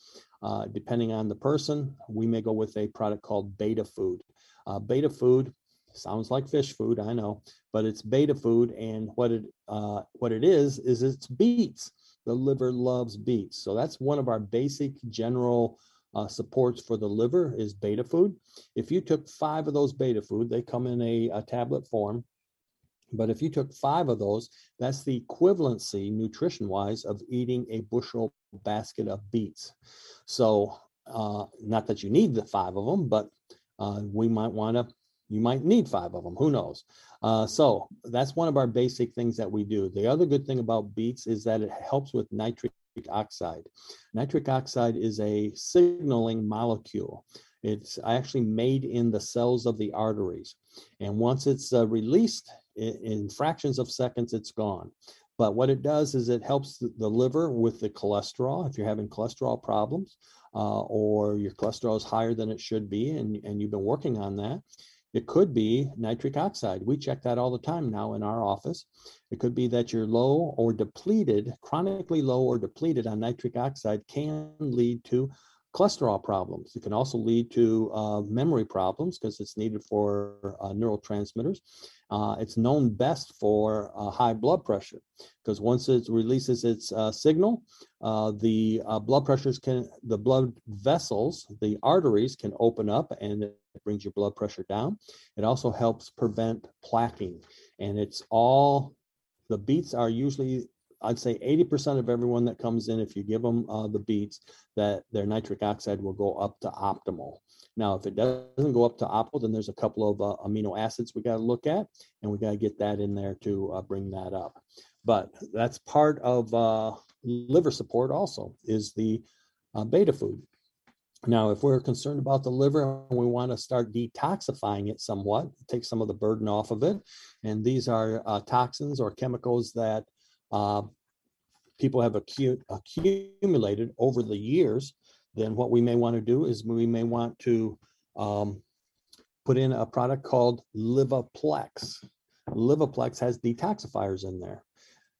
uh, depending on the person, we may go with a product called Beta Food. Uh, beta Food sounds like fish food, I know, but it's Beta Food, and what it uh, what it is is it's beets. The liver loves beets, so that's one of our basic general uh, supports for the liver is beta food. If you took five of those beta food, they come in a, a tablet form. But if you took five of those, that's the equivalency nutrition wise of eating a bushel basket of beets. So, uh, not that you need the five of them, but uh, we might want to, you might need five of them. Who knows? Uh, so, that's one of our basic things that we do. The other good thing about beets is that it helps with nitric oxide. Nitric oxide is a signaling molecule. It's actually made in the cells of the arteries. And once it's uh, released in, fractions of seconds, it's gone. But what it does is it helps the, the liver with the cholesterol. If you're having cholesterol problems uh, or your cholesterol is higher than it should be and, and you've been working on that, it could be nitric oxide. We check that all the time now in our office. It could be that you're low or depleted, chronically low or depleted on nitric oxide can lead to cholesterol problems. It can also lead to uh, memory problems because it's needed for uh, neurotransmitters. Uh, it's known best for uh, high blood pressure because once it releases its uh, signal, uh, the blood pressures can, the blood vessels, the arteries can open up and it brings your blood pressure down. It also helps prevent plaquing. And it's all, the beets are usually I'd say 80% of everyone that comes in, if you give them uh, the beets, that their nitric oxide will go up to optimal. Now, if it doesn't go up to optimal, then there's a couple of uh, amino acids we got to look at, and we got to get that in there to uh, bring that up. But that's part of uh, liver support also is the uh, beta food. Now, if we're concerned about the liver and we want to start detoxifying it somewhat, take some of the burden off of it, and these are uh, toxins or chemicals that uh, people have accumulated over the years, then what we may want to do is we may want to um, put in a product called Livaplex. Livaplex has detoxifiers in there.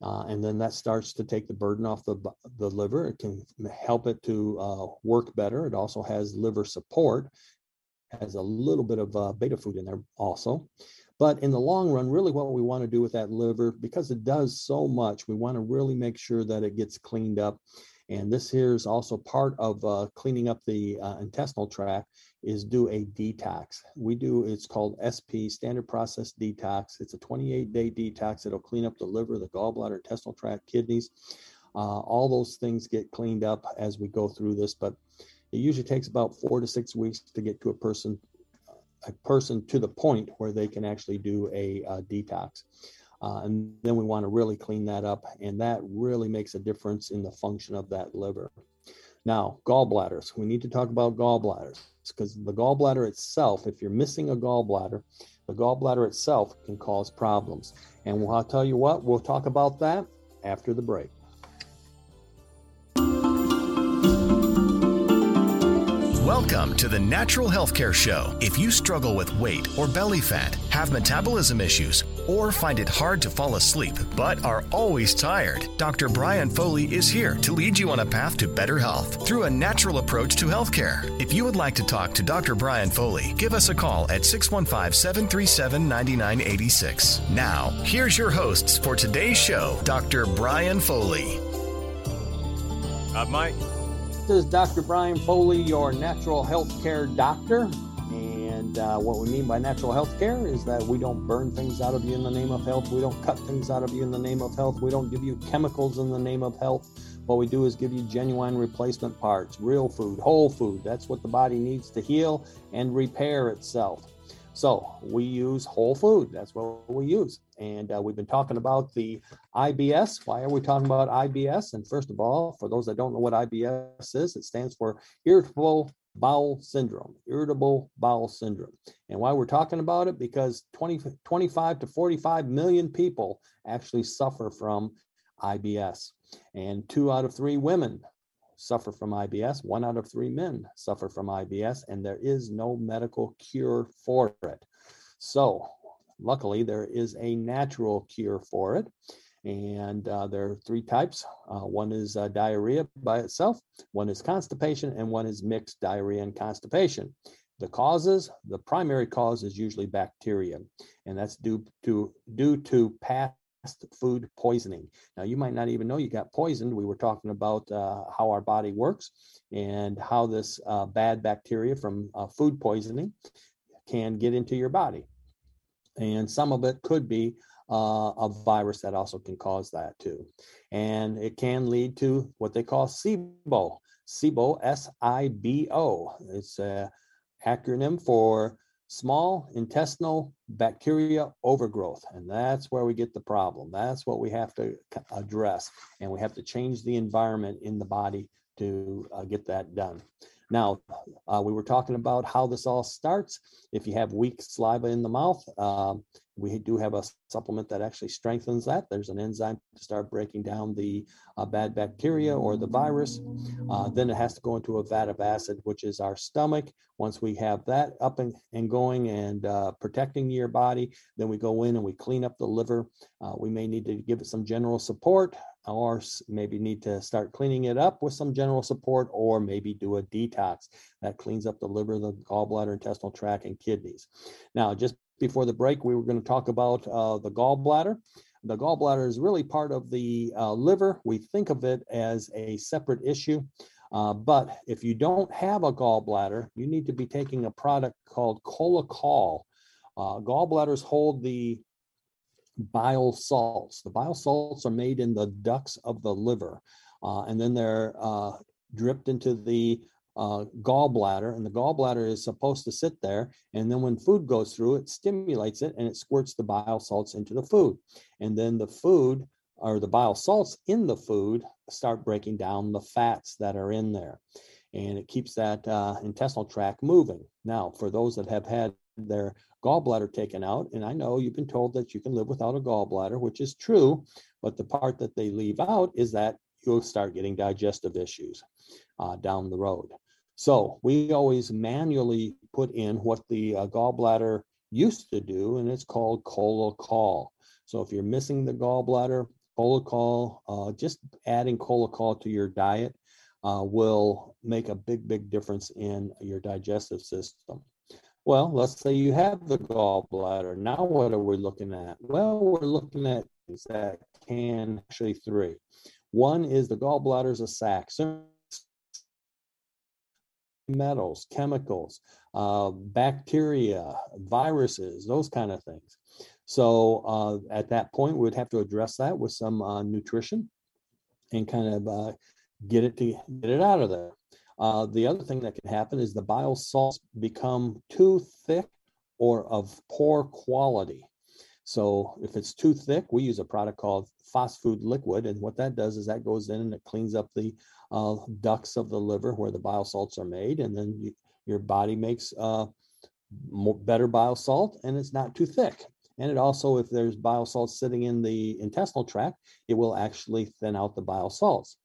Uh, and then that starts to take the burden off the, the liver. It can help it to uh, work better. It also has liver support, has a little bit of uh, beta food in there also. But in the long run, really what we want to do with that liver, because it does so much, we want to really make sure that it gets cleaned up. And this here is also part of uh, cleaning up the uh, intestinal tract is do a detox. We do, it's called SP, standard process detox. It's a 28 day detox. It'll clean up the liver, the gallbladder, intestinal tract, kidneys. Uh, all those things get cleaned up as we go through this, but it usually takes about four to six weeks to get to a person a person to the point where they can actually do a, a detox. Uh, and then we want to really clean that up, and that really makes a difference in the function of that liver. Now, gallbladders. We need to talk about gallbladders because the gallbladder itself, if you're missing a gallbladder, the gallbladder itself can cause problems. And I'll tell you what, we'll talk about that after the break. Welcome to the Natural Healthcare Show. If you struggle with weight or belly fat, have metabolism issues, or find it hard to fall asleep but are always tired, Dr. Brian Foley is here to lead you on a path to better health through a natural approach to healthcare. If you would like to talk to Dr. Brian Foley, give us a call at 615 737 9986. Now, here's your hosts for today's show Dr. Brian Foley. Uh, Mike. This is Dr. Brian Foley, your natural health care doctor. And uh, what we mean by natural health care is that we don't burn things out of you in the name of health. We don't cut things out of you in the name of health. We don't give you chemicals in the name of health. What we do is give you genuine replacement parts, real food, whole food. That's what the body needs to heal and repair itself. So we use whole food. That's what we use. And uh, we've been talking about the IBS. Why are we talking about IBS? And first of all, for those that don't know what IBS is, it stands for irritable bowel syndrome, irritable bowel syndrome. And why we're talking about it, because 20, 25 to 45 million people actually suffer from IBS. And two out of three women suffer from IBS. One out of three men suffer from IBS, and there is no medical cure for it. So, luckily, there is a natural cure for it. And uh, there are three types. Uh, one is uh, diarrhea by itself, one is constipation, and one is mixed diarrhea and constipation. The causes, the primary cause is usually bacteria, and that's due to due to past food poisoning. Now, you might not even know you got poisoned. We were talking about uh, how our body works and how this uh, bad bacteria from uh, food poisoning can get into your body. And some of it could be uh, a virus that also can cause that too. And it can lead to what they call SIBO. SIBO, S I B O. It's a acronym for small intestinal bacteria overgrowth. And that's where we get the problem. That's what we have to address. And we have to change the environment in the body to uh, get that done. Now, uh, we were talking about how this all starts. If you have weak saliva in the mouth, um, we do have a supplement that actually strengthens that. There's an enzyme to start breaking down the uh, bad bacteria or the virus. Uh, then it has to go into a vat of acid, which is our stomach. Once we have that up and, and going and uh, protecting your body, then we go in and we clean up the liver. Uh, we may need to give it some general support or maybe need to start cleaning it up with some general support or maybe do a detox that cleans up the liver, the gallbladder, intestinal tract, and kidneys. Now, just before the break, we were going to talk about uh, the gallbladder. The gallbladder is really part of the uh, liver. We think of it as a separate issue. Uh, but if you don't have a gallbladder, you need to be taking a product called Cholacol. Uh, gallbladders hold the bile salts. The bile salts are made in the ducts of the liver, uh, and then they're uh, dripped into the uh, gallbladder, and the gallbladder is supposed to sit there. And then when food goes through, it stimulates it and it squirts the bile salts into the food. And then the food or the bile salts in the food start breaking down the fats that are in there. And it keeps that uh, intestinal tract moving. Now, for those that have had their gallbladder taken out, and I know you've been told that you can live without a gallbladder, which is true, but the part that they leave out is that you'll start getting digestive issues uh, down the road. So we always manually put in what the uh, gallbladder used to do, and it's called Cholacol. So if you're missing the gallbladder, Cholacol, uh, just adding Cholacol to your diet uh, will make a big, big difference in your digestive system. Well, let's say you have the gallbladder. Now, what are we looking at? Well, we're looking at things that can actually three. One is the gallbladder is a sac. Metals, chemicals, uh, bacteria, viruses, those kind of things. So uh, at that point, we would have to address that with some uh, nutrition and kind of uh, get it to get it out of there. Uh, the other thing that can happen is the bile salts become too thick or of poor quality. So if it's too thick, we use a product called Phosfood Liquid, and what that does is that goes in and it cleans up the uh, ducts of the liver where the bile salts are made, and then you, your body makes uh, better bile salt, and it's not too thick. And it also, if there's bile salts sitting in the intestinal tract, it will actually thin out the bile salts.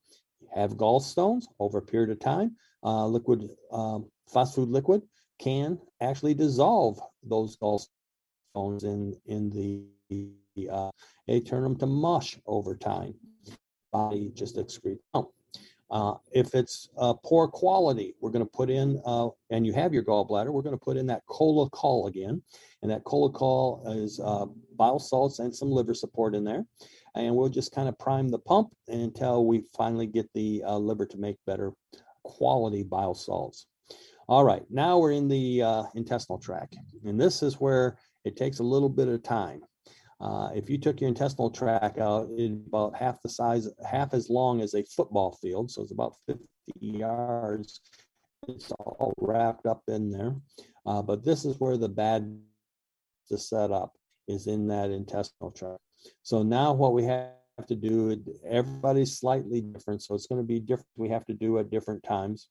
Have gallstones over a period of time, uh, liquid um, Phosfood liquid can actually dissolve those gallstones in in the uh, they turn them to mush over time. Body just excrete out. Uh, if it's uh, poor quality, we're going to put in, uh, and you have your gallbladder, we're going to put in that Cholacol again. And that Cholacol is uh, bile salts and some liver support in there. And we'll just kind of prime the pump until we finally get the uh, liver to make better quality bile salts. All right, now we're in the uh, intestinal tract. And this is where it takes a little bit of time. Uh, if you took your intestinal tract out, it's about half the size, half as long as a football field. So it's about 50 yards. It's all wrapped up in there. Uh, but this is where the bad to set up is in that intestinal tract. So now what we have to do, everybody's slightly different. So it's going to be different. We have to do at different times.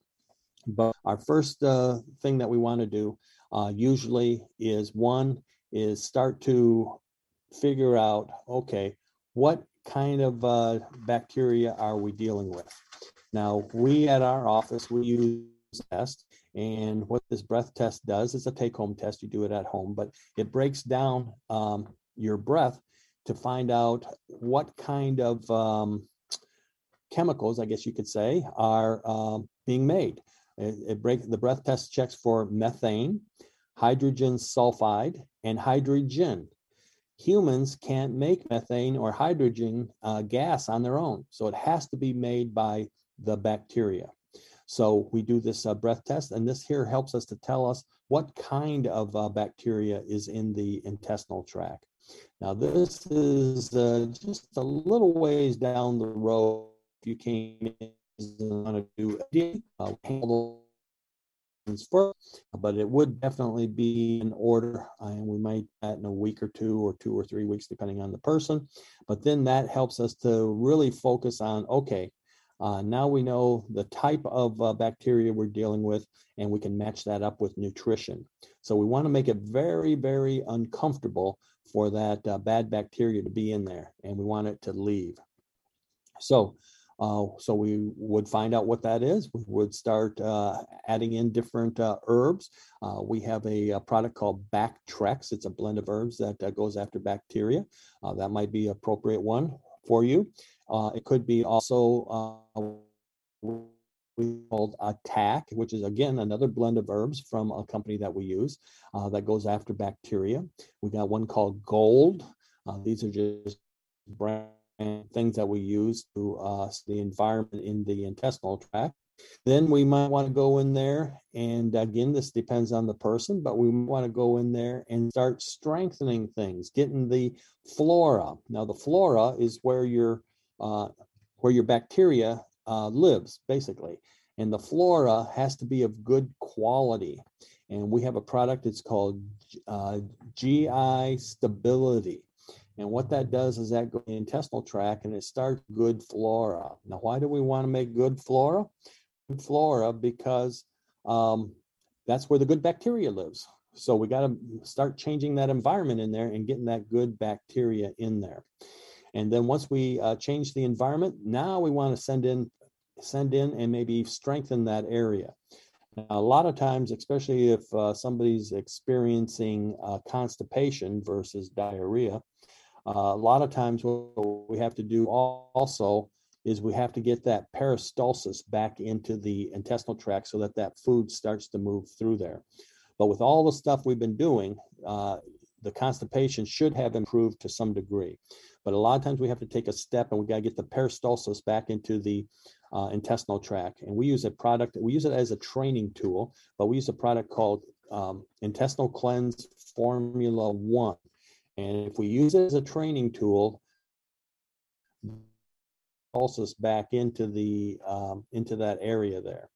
But our first uh, thing that we want to do uh, usually is one is start to figure out okay, what kind of uh, bacteria are we dealing with? Now, we at our office, we use test. And what this breath test does is a take home test. You do it at home, but it breaks down um, your breath to find out what kind of um, chemicals, I guess you could say, are um, being made. It, it break, the breath test checks for methane, hydrogen sulfide, and hydrogen. Humans can't make methane or hydrogen uh, gas on their own, so it has to be made by the bacteria. So we do this uh, breath test, and this here helps us to tell us what kind of uh, bacteria is in the intestinal tract. Now, this is uh, just a little ways down the road. If you came in want to do uh, handle first, but it would definitely be in order, and we might that in a week or two, or two or three weeks, depending on the person. But then that helps us to really focus on okay, uh, now we know the type of uh, bacteria we're dealing with, and we can match that up with nutrition. So we want to make it very, very uncomfortable for that uh, bad bacteria to be in there, and we want it to leave. So, uh, so we would find out what that is. We would start uh, adding in different uh, herbs. we have a, a, product called Bactrex. It's a blend of herbs that goes after bacteria. that might be appropriate one for you. Uh, it could be also uh, called Attack, which is again another blend of herbs from a company that we use uh, that goes after bacteria. We got one called Gold. Uh, these are just brand things that we use to uh, the environment in the intestinal tract. Then we might want to go in there, and again, this depends on the person, but we want to go in there and start strengthening things, getting the flora. Now, the flora is where your uh, where your bacteria uh, lives, basically. And the flora has to be of good quality. And we have a product that's called uh, GI Stability. And what that does is that goes in the intestinal tract and it starts good flora. Now, why do we want to make good flora? Good flora because um, that's where the good bacteria lives. So we got to start changing that environment in there and getting that good bacteria in there. And then once we uh, change the environment, now we want to send in, send in and maybe strengthen that area. Now, a lot of times, especially if uh, somebody's experiencing uh, constipation versus diarrhea, a lot of times what we have to do also is we have to get that peristalsis back into the intestinal tract so that that food starts to move through there. But with all the stuff we've been doing, uh, the constipation should have improved to some degree. But a lot of times we have to take a step and we got to get the peristalsis back into the uh, intestinal tract. And we use a product, we use it as a training tool, but we use a product called um, Intestinal Cleanse Formula One. And if we use it as a training tool, pulses back into the um, into that area there.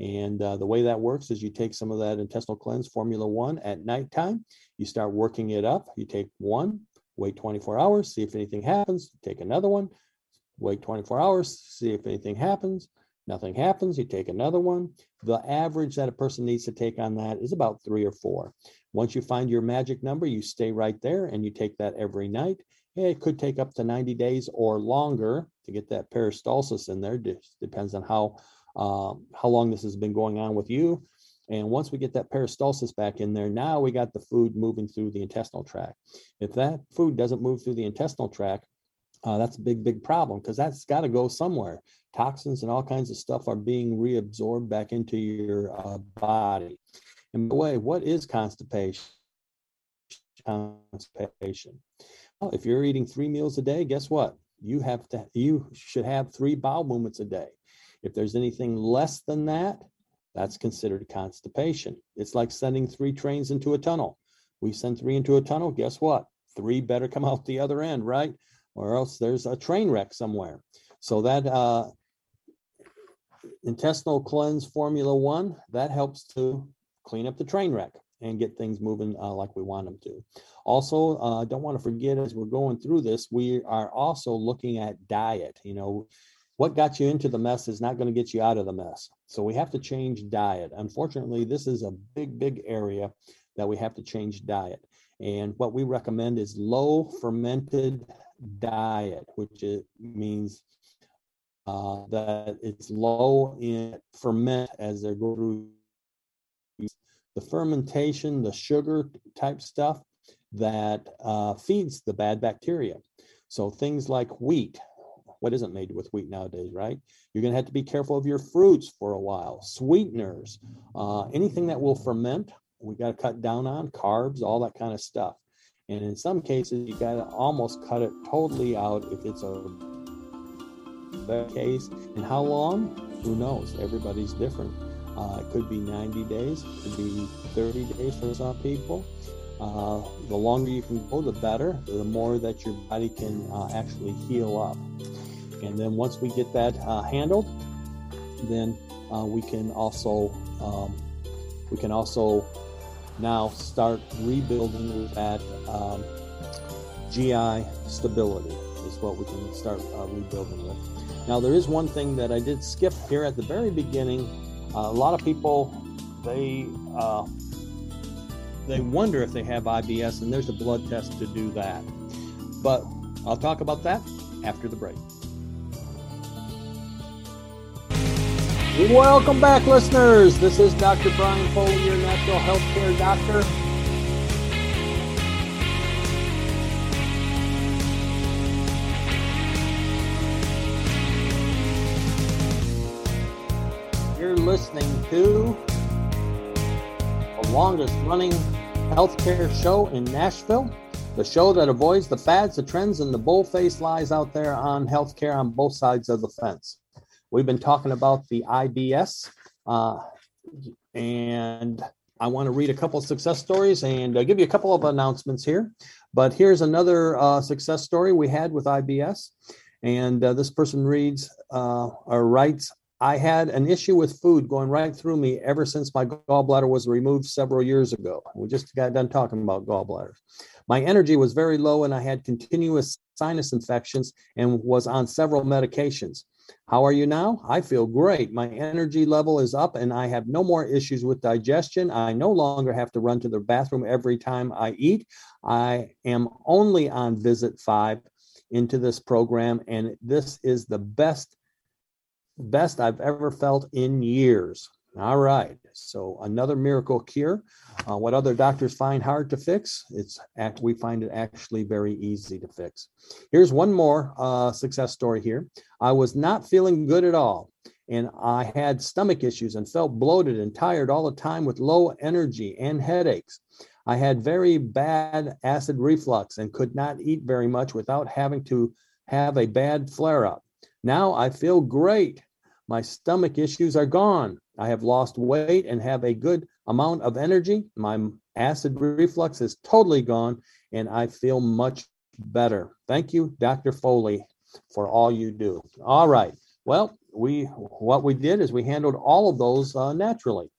And uh, the way that works is you take some of that intestinal cleanse formula one at nighttime, you start working it up. You take one, wait 24 hours, see if anything happens, take another one, wait 24 hours, see if anything happens. Nothing happens, you take another one. The average that a person needs to take on that is about three or four. Once you find your magic number, you stay right there and you take that every night. It could take up to 90 days or longer to get that peristalsis in there. Depends on how um, how long this has been going on with you. And once we get that peristalsis back in there, now we got the food moving through the intestinal tract. If that food doesn't move through the intestinal tract, uh, that's a big, big problem because that's got to go somewhere. Toxins and all kinds of stuff are being reabsorbed back into your uh, body. And by the way, what is constipation? Constipation. Well, if you're eating three meals a day, guess what? You have to. You should have three bowel movements a day. If there's anything less than that, that's considered constipation. It's like sending three trains into a tunnel. We send three into a tunnel, guess what? Three better come out the other end, right? Or else there's a train wreck somewhere. So that uh, intestinal cleanse formula one, that helps to clean up the train wreck and get things moving uh, like we want them to. Also, uh, don't want to forget as we're going through this, we are also looking at diet. You know, what got you into the mess is not going to get you out of the mess. So we have to change diet. Unfortunately, this is a big, big area that we have to change diet. And what we recommend is low fermented diet, which it means uh, that it's low in ferment as they go through the fermentation, the sugar type stuff that uh, feeds the bad bacteria. So things like wheat, what isn't made with wheat nowadays, right? You're going to have to be careful of your fruits for a while, sweeteners, uh, anything that will ferment. We got to cut down on carbs, all that kind of stuff. And in some cases, you got to almost cut it totally out if it's a bad case. And how long? Who knows? Everybody's different. Uh, it could be 90 days, it could be 30 days for some people. Uh, the longer you can go, the better, the more that your body can uh, actually heal up. And then once we get that uh, handled, then uh, we can also um, we can also now start rebuilding with that um, GI stability is what we can start uh, rebuilding with. Now there is one thing that I did skip here at the very beginning. Uh, a lot of people they they wonder if they have IBS, and there's a blood test to do that. But I'll talk about that after the break. Welcome back, listeners. This is Dr. Brian Foley, your natural health care doctor. Listening to the longest running healthcare show in Nashville, the show that avoids the fads, the trends, and the bullface lies out there on healthcare on both sides of the fence. We've been talking about the IBS, uh, and I want to read a couple of success stories and uh, give you a couple of announcements here. But here's another uh, success story we had with IBS. And uh, this person reads uh, or writes I had an issue with food going right through me ever since my gallbladder was removed several years ago. We just got done talking about gallbladders. My energy was very low and I had continuous sinus infections and was on several medications. How are you now? I feel great. My energy level is up and I have no more issues with digestion. I no longer have to run to the bathroom every time I eat. I am only on visit five into this program, and this is the best best I've ever felt in years. All right. So another miracle cure. Uh, what other doctors find hard to fix, it's act, we find it actually very easy to fix. Here's one more uh, success story here. I was not feeling good at all, and I had stomach issues and felt bloated and tired all the time with low energy and headaches. I had very bad acid reflux and could not eat very much without having to have a bad flare up. Now I feel great my stomach issues are gone. I have lost weight and have a good amount of energy. My acid reflux is totally gone, and I feel much better. Thank you, Dr. Foley, for all you do. All right. Well, we what we did is we handled all of those uh, naturally.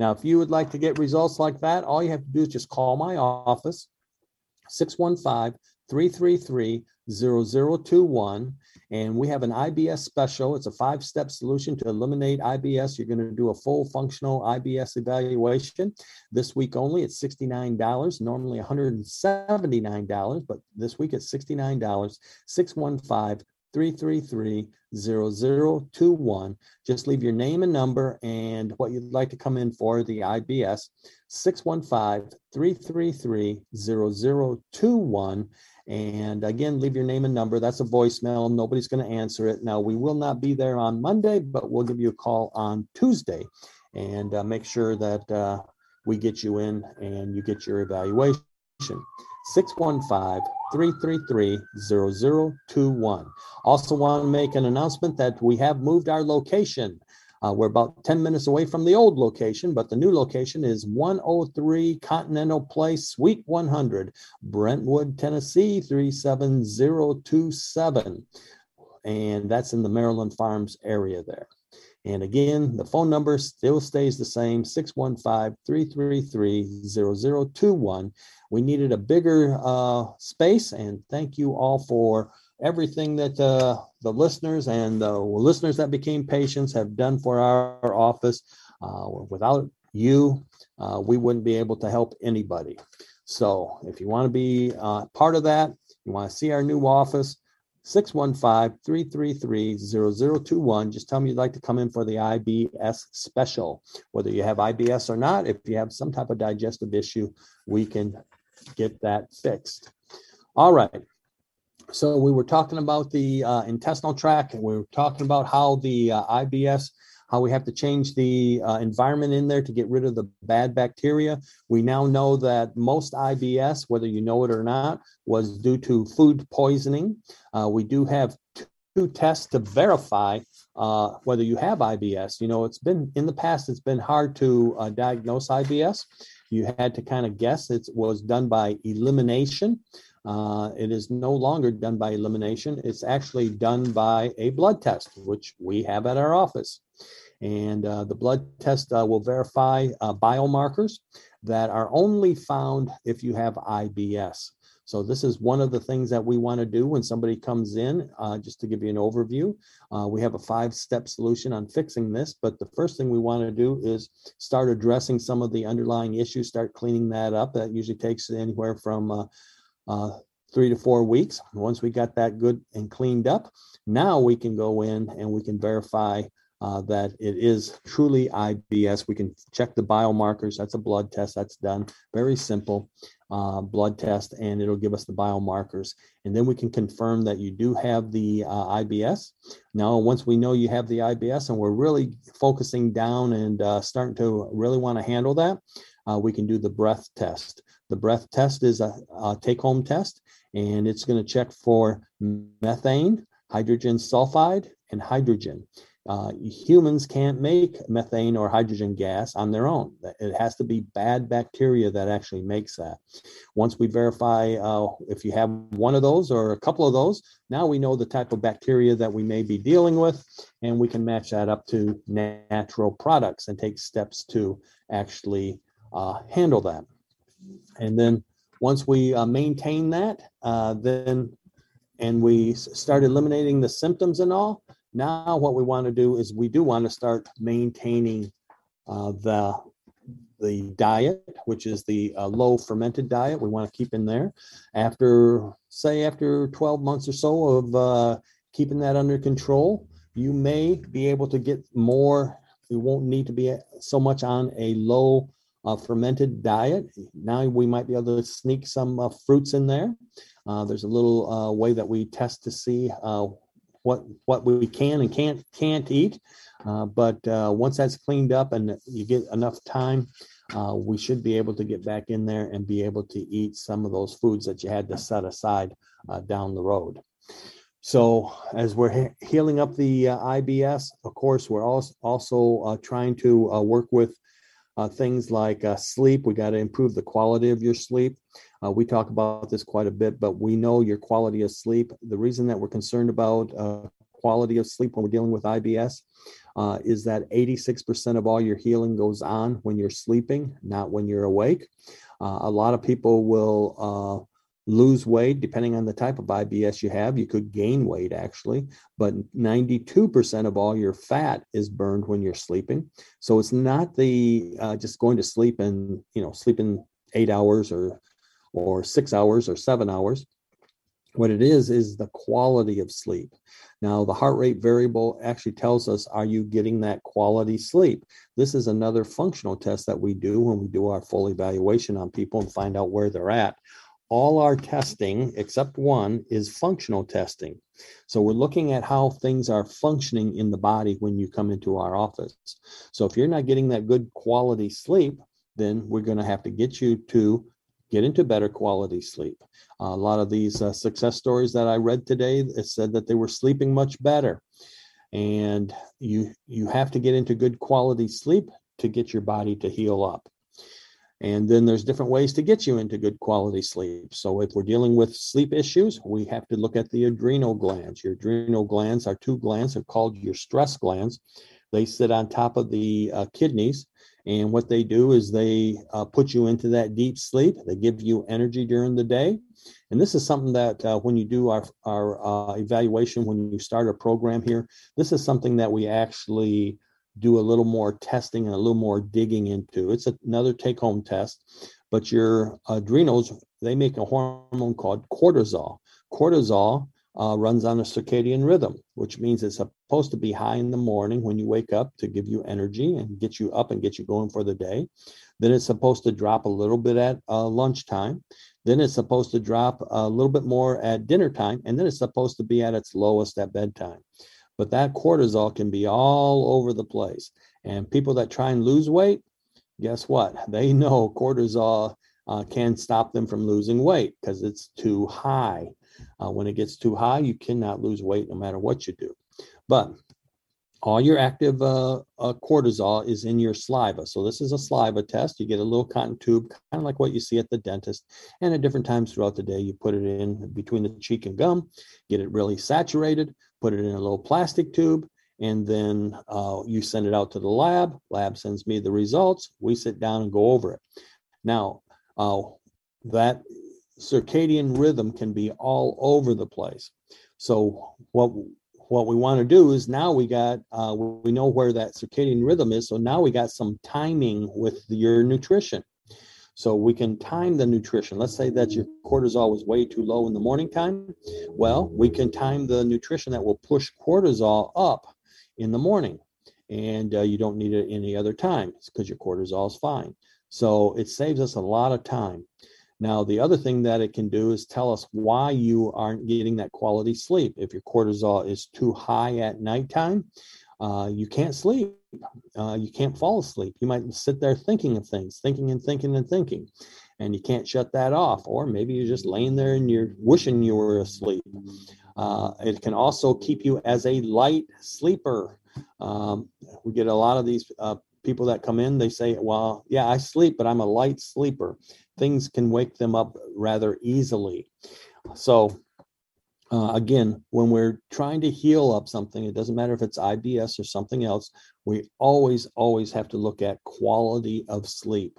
Now, if you would like to get results like that, all you have to do is just call my office, 615 333 0021 and we have an IBS special. It's a five step solution to eliminate IBS. You're going to do a full functional IBS evaluation this week only. It's $69, normally $179, but this week it's $69. 615 333 0021. Just leave your name and number and what you'd like to come in for the IBS. 615 333 0021 and again, leave your name and number. That's a voicemail. Nobody's going to answer it. Now, we will not be there on Monday, but we'll give you a call on Tuesday and uh, make sure that uh, we get you in and you get your evaluation. 615 333 0021. Also, want to make an announcement that we have moved our location. Uh, we're about 10 minutes away from the old location, but the new location is 103 Continental Place, Suite 100, Brentwood, Tennessee 37027. And that's in the Maryland Farms area there. And again, the phone number still stays the same 615 333 0021. We needed a bigger uh, space, and thank you all for everything that uh, the listeners and the listeners that became patients have done for our, office. Uh, without you, uh, we wouldn't be able to help anybody. So if you want to be uh, part of that, you want to see our new office, 615-333-0021. Just tell me you'd like to come in for the IBS special. Whether you have IBS or not, if you have some type of digestive issue, we can get that fixed. All right. So we were talking about the uh, intestinal tract, and we were talking about how the uh, IBS how we have to change the uh, environment in there to get rid of the bad bacteria. We now know that most IBS, whether you know it or not, was due to food poisoning. Uh, we do have two tests to verify uh, whether you have IBS. You know, it's been in the past, it's been hard to uh, diagnose IBS. You had to kind of guess. It was done by elimination. Uh, it is no longer done by elimination. It's actually done by a blood test, which we have at our office. And uh, the blood test uh, will verify uh, biomarkers that are only found if you have IBS. So this is one of the things that we want to do when somebody comes in, uh, just to give you an overview. Uh, we have a five-step solution on fixing this, but the first thing we want to do is start addressing some of the underlying issues, start cleaning that up. That usually takes anywhere from uh, three to four weeks. Once we got that good and cleaned up, now we can go in and we can verify uh, that it is truly IBS. We can check the biomarkers. That's a blood test that's done. Very simple uh, blood test, and it'll give us the biomarkers. And then we can confirm that you do have the uh, IBS. Now, once we know you have the IBS and we're really focusing down and uh, starting to really want to handle that, uh, we can do the breath test. The breath test is a, a take home test, and it's going to check for methane, hydrogen sulfide, and hydrogen. Uh, humans can't make methane or hydrogen gas on their own. It has to be bad bacteria that actually makes that. Once we verify uh, if you have one of those or a couple of those, now we know the type of bacteria that we may be dealing with, and we can match that up to natural products and take steps to actually uh, handle that. And then once we uh, maintain that, uh, then and we start eliminating the symptoms and all, now, what we want to do is we do want to start maintaining uh, the the diet, which is the uh, low fermented diet. We want to keep in there. After say after 12 months or so of uh, keeping that under control, you may be able to get more. You won't need to be so much on a low uh, fermented diet. Now we might be able to sneak some uh, fruits in there. Uh, there's a little uh, way that we test to see uh, what what we can and can't can't eat. Uh, but uh, once that's cleaned up and you get enough time, uh, we should be able to get back in there and be able to eat some of those foods that you had to set aside uh, down the road. So as we're he- healing up the uh, IBS, of course, we're also also uh, trying to work with uh, things like uh, sleep. We got to improve the quality of your sleep. Uh, we talk about this quite a bit, but we know your quality of sleep. The reason that we're concerned about uh, quality of sleep when we're dealing with IBS uh, is that 86% of all your healing goes on when you're sleeping, not when you're awake. Uh, a lot of people will lose weight depending on the type of IBS you have. You could gain weight actually, but 92% of all your fat is burned when you're sleeping. So it's not the uh, just going to sleep and you know sleeping eight hours or or six hours or seven hours. What it is is the quality of sleep. Now, the heart rate variable actually tells us are you getting that quality sleep? This is another functional test that we do when we do our full evaluation on people and find out where they're at all our testing, except one, is functional testing. So we're looking at how things are functioning in the body when you come into our office. So if you're not getting that good quality sleep, then we're going to have to get you to get into better quality sleep. Uh, a lot of these uh, success stories that I read today, it said that they were sleeping much better. And you you have to get into good quality sleep to get your body to heal up. And then there's different ways to get you into good quality sleep. So if we're dealing with sleep issues, we have to look at the adrenal glands. Your adrenal glands are two glands, are called your stress glands. They sit on top of the uh, kidneys And what they do is they uh, put you into that deep sleep. They give you energy during the day. And this is something that uh, when you do our, our uh, evaluation, when you start a program here, this is something that we actually do a little more testing and a little more digging into. It's another take home test, but your adrenals, they make a hormone called cortisol. Cortisol uh, runs on a circadian rhythm, which means it's supposed to be high in the morning when you wake up to give you energy and get you up and get you going for the day. Then it's supposed to drop a little bit at uh, lunchtime. Then it's supposed to drop a little bit more at dinner time. And then it's supposed to be at its lowest at bedtime. But that cortisol can be all over the place. And people that try and lose weight, guess what? They know cortisol uh, can stop them from losing weight because it's too high. Uh, when it gets too high, you cannot lose weight no matter what you do. But all your active uh, uh, cortisol is in your saliva. So this is a saliva test. You get a little cotton tube, kind of like what you see at the dentist. And at different times throughout the day, you put it in between the cheek and gum, get it really saturated, put it in a little plastic tube, and then uh, you send it out to the lab. Lab sends me the results. We sit down and go over it. Now, uh, that circadian rhythm can be all over the place. So what what we want to do is now we got uh, we know where that circadian rhythm is. So now we got some timing with your nutrition. So we can time the nutrition. Let's say that your cortisol was way too low in the morning time. Well, we can time the nutrition that will push cortisol up in the morning. And uh, you don't need it any other time because your cortisol is fine. So it saves us a lot of time. Now, the other thing that it can do is tell us why you aren't getting that quality sleep. If your cortisol is too high at nighttime, uh, you can't sleep. Uh, you can't fall asleep. You might sit there thinking of things, thinking and thinking and thinking, and you can't shut that off. Or maybe you're just laying there and you're wishing you were asleep. Uh, it can also keep you as a light sleeper. Um, we get a lot of these uh, people that come in, they say, Well, yeah, I sleep, but I'm a light sleeper. Things can wake them up rather easily. So, uh, again, when we're trying to heal up something, it doesn't matter if it's IBS or something else, we always, always have to look at quality of sleep.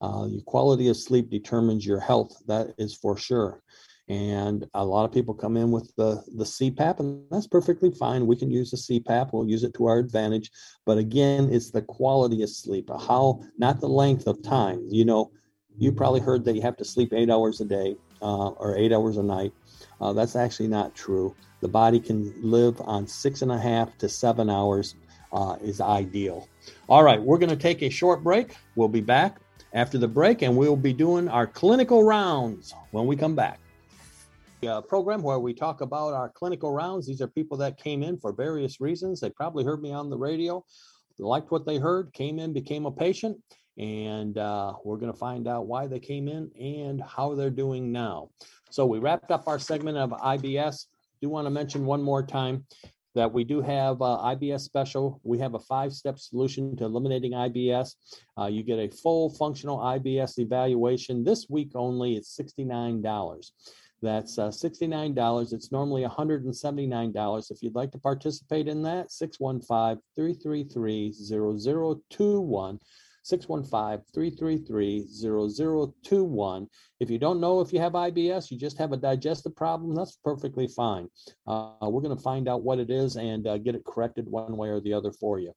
Uh, your quality of sleep determines your health, that is for sure. And a lot of people come in with the, the CPAP, and that's perfectly fine. We can use the CPAP, we'll use it to our advantage. But again, it's the quality of sleep, how, not the length of time. You know, you probably heard that you have to sleep eight hours a day uh, or eight hours a night. Uh, that's actually not true. The body can live on six and a half to seven hours uh, is ideal. All right, we're going to take a short break. We'll be back after the break, and we'll be doing our clinical rounds when we come back. A program where we talk about our clinical rounds. These are people that came in for various reasons. They probably heard me on the radio, liked what they heard, came in, became a patient, and uh, we're going to find out why they came in and how they're doing now. So we wrapped up our segment of IBS. Do want to mention one more time that we do have uh, IBS special. We have a five-step solution to eliminating IBS. Uh, you get a full functional IBS evaluation this week only. It's $69. That's uh, $69. It's normally $179. If you'd like to participate in that, 615 333 0021. 615-333-0021. If you don't know if you have IBS, you just have a digestive problem, that's perfectly fine. Uh, we're going to find out what it is and uh, get it corrected one way or the other for you.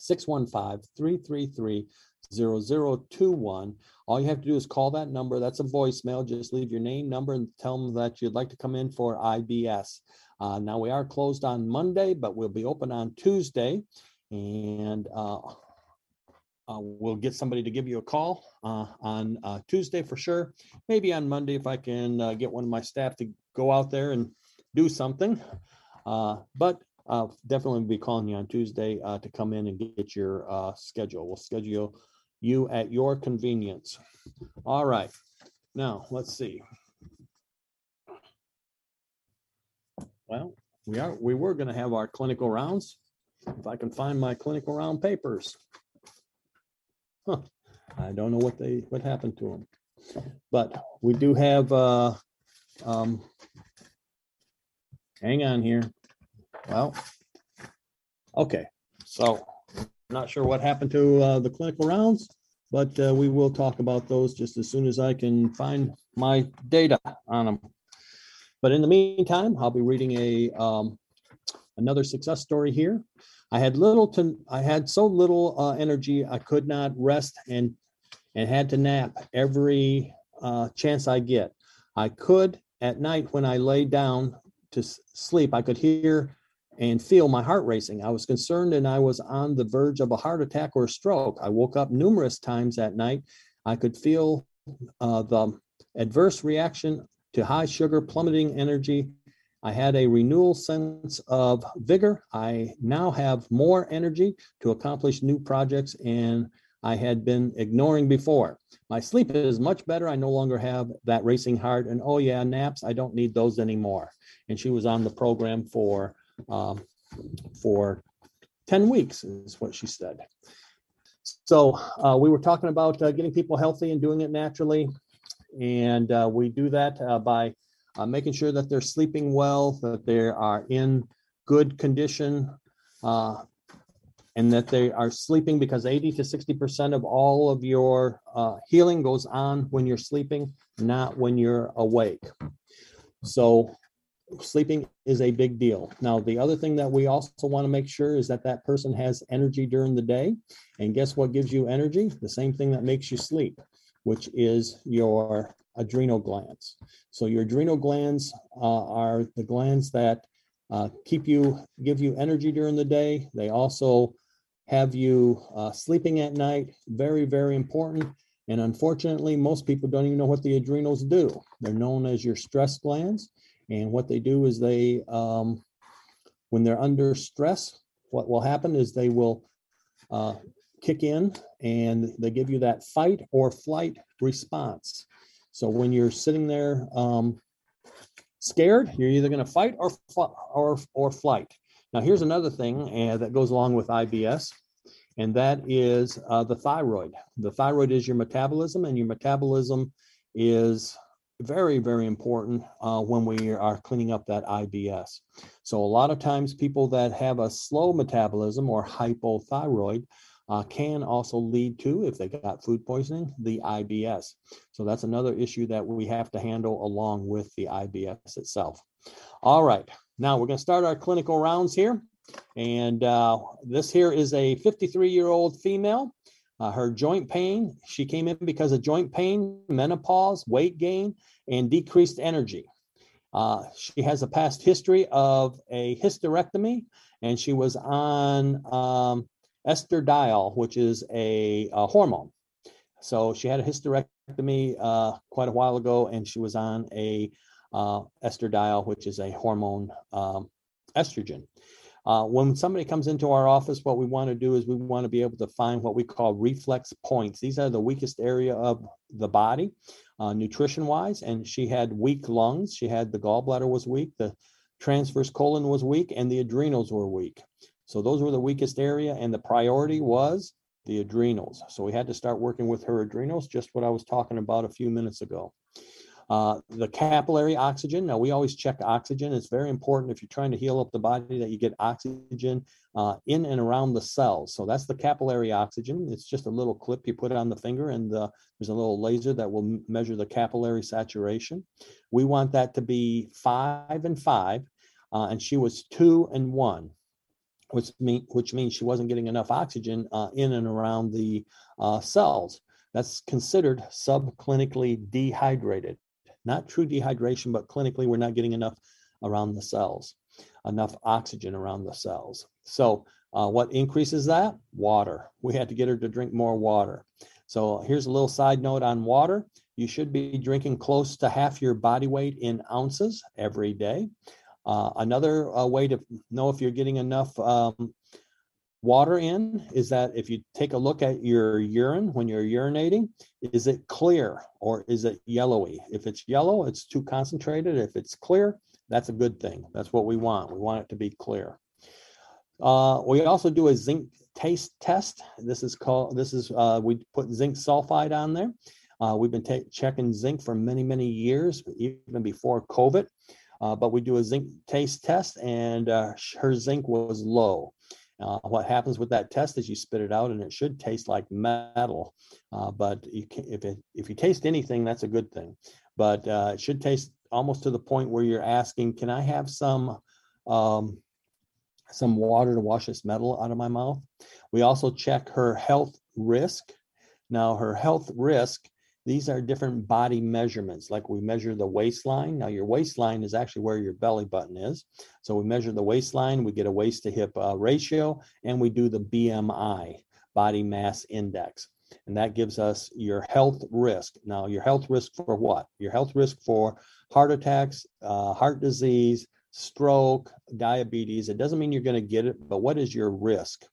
615-333-0021. All you have to do is call that number. That's a voicemail. Just leave your name, number, and tell them that you'd like to come in for IBS. Uh, now, we are closed on Monday, but we'll be open on Tuesday. And uh, uh, we'll get somebody to give you a call uh, on uh, Tuesday for sure. Maybe on Monday if I can uh, get one of my staff to go out there and do something. Uh, but I'll definitely be calling you on Tuesday uh, to come in and get your schedule. We'll schedule you at your convenience. All right. Now let's see. Well, we are we were going to have our clinical rounds. If I can find my clinical round papers. Huh. I don't know what they, what happened to them. But we do have, uh, um, hang on here. Well, okay, so not sure what happened to uh, the clinical rounds, but uh, we will talk about those just as soon as I can find my data on them. But in the meantime, I'll be reading a um, another success story here. I had little to I had so little uh, energy I could not rest and and had to nap every uh, chance I get. I could at night when I lay down to sleep, I could hear and feel my heart racing. I was concerned and I was on the verge of a heart attack or a stroke. I woke up numerous times at night. I could feel uh, the adverse reaction to high sugar, plummeting energy. I had a renewal sense of vigor. I now have more energy to accomplish new projects and I had been ignoring before. My sleep is much better. I no longer have that racing heart. And oh, yeah, naps, I don't need those anymore. And she was on the program for um, for 10 weeks, is what she said. So uh, we were talking about uh, getting people healthy and doing it naturally. And uh, we do that uh, by uh, making sure that they're sleeping well, that they are in good condition, uh, and that they are sleeping because 80 to 60% of all of your healing goes on when you're sleeping, not when you're awake. So sleeping is a big deal. Now, the other thing that we also want to make sure is that that person has energy during the day. And guess what gives you energy? The same thing that makes you sleep, which is your adrenal glands. So your adrenal glands uh, are the glands that uh, keep you, give you energy during the day. They also have you uh, sleeping at night. Very, very important. And unfortunately, most people don't even know what the adrenals do. They're known as your stress glands. And what they do is they, um, when they're under stress, what will happen is they will uh, kick in and they give you that fight or flight response. So when you're sitting there um, scared, you're either going to fight or or or flight. Now here's another thing uh, that goes along with IBS, and that is uh, the thyroid. The thyroid is your metabolism, and your metabolism is very, very important uh, when we are cleaning up that IBS. So, a lot of times, people that have a slow metabolism or hypothyroid uh, can also lead to, if they got food poisoning, the IBS. So, that's another issue that we have to handle along with the IBS itself. All right, now we're going to start our clinical rounds here. And uh, this here is a 53 year old female. Uh, her joint pain, she came in because of joint pain, menopause, weight gain, and decreased energy. Uh, she has a past history of a hysterectomy, and she was on um, estradiol, which is a, a, hormone. So she had a hysterectomy uh, quite a while ago, and she was on a uh, estradiol, which is a hormone um, estrogen. Uh, when somebody comes into our office, what we want to do is we want to be able to find what we call reflex points. These are the weakest area of the body, uh, nutrition wise. And she had weak lungs. She had the gallbladder was weak, the transverse colon was weak, and the adrenals were weak. So those were the weakest area. And the priority was the adrenals. So we had to start working with her adrenals, just what I was talking about a few minutes ago. Uh, the capillary oxygen. Now, we always check oxygen. It's very important if you're trying to heal up the body that you get oxygen uh, in and around the cells. So that's the capillary oxygen. It's just a little clip you put on the finger, and the, there's a little laser that will measure the capillary saturation. We want that to be five and five, uh, and she was two and one. Which, mean, which means she wasn't getting enough oxygen uh, in and around the uh, cells. That's considered subclinically dehydrated not true dehydration, but clinically we're not getting enough around the cells, enough oxygen around the cells. So uh, what increases that? Water. We had to get her to drink more water. So here's a little side note on water. You should be drinking close to half your body weight in ounces every day. Uh, another uh, way to know if you're getting enough um, water in is that if you take a look at your urine when you're urinating, is it clear or is it yellowy? If it's yellow, it's too concentrated. If it's clear, that's a good thing. That's what we want. We want it to be clear. Uh, we also do a zinc taste test. This is called, this is, uh, we put zinc sulfide on there. Uh, we've been ta- checking zinc for many, many years, even before COVID. Uh, but we do a zinc taste test and uh, her zinc was low. Uh, what happens with that test is you spit it out and it should taste like metal. Uh, but you can, if, it, if you taste anything, that's a good thing. But uh, it should taste almost to the point where you're asking, can I have some um, some water to wash this metal out of my mouth? We also check her health risk. Now, her health risk these are different body measurements, like we measure the waistline. Now, your waistline is actually where your belly button is. So we measure the waistline, we get a waist to hip uh, ratio, and we do the BMI, body mass index. And that gives us your health risk. Now, your health risk for what? Your health risk for heart attacks, uh, heart disease, stroke, diabetes. It doesn't mean you're going to get it, but what is your risk?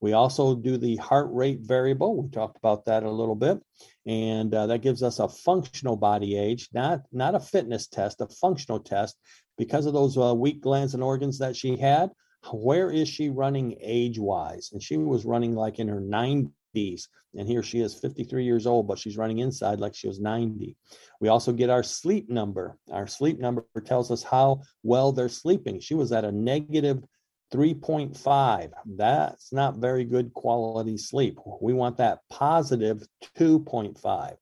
We also do the heart rate variable. We talked about that a little bit, and uh, that gives us a functional body age, not not a fitness test, a functional test. Because of those uh, weak glands and organs that she had, where is she running age wise? And she was running like in her 90s, and here she is 53 years old, but she's running inside like she was 90. We also get our sleep number. Our sleep number tells us how well they're sleeping. She was at a negative 3.5. That's not very good quality sleep. We want that positive 2.5.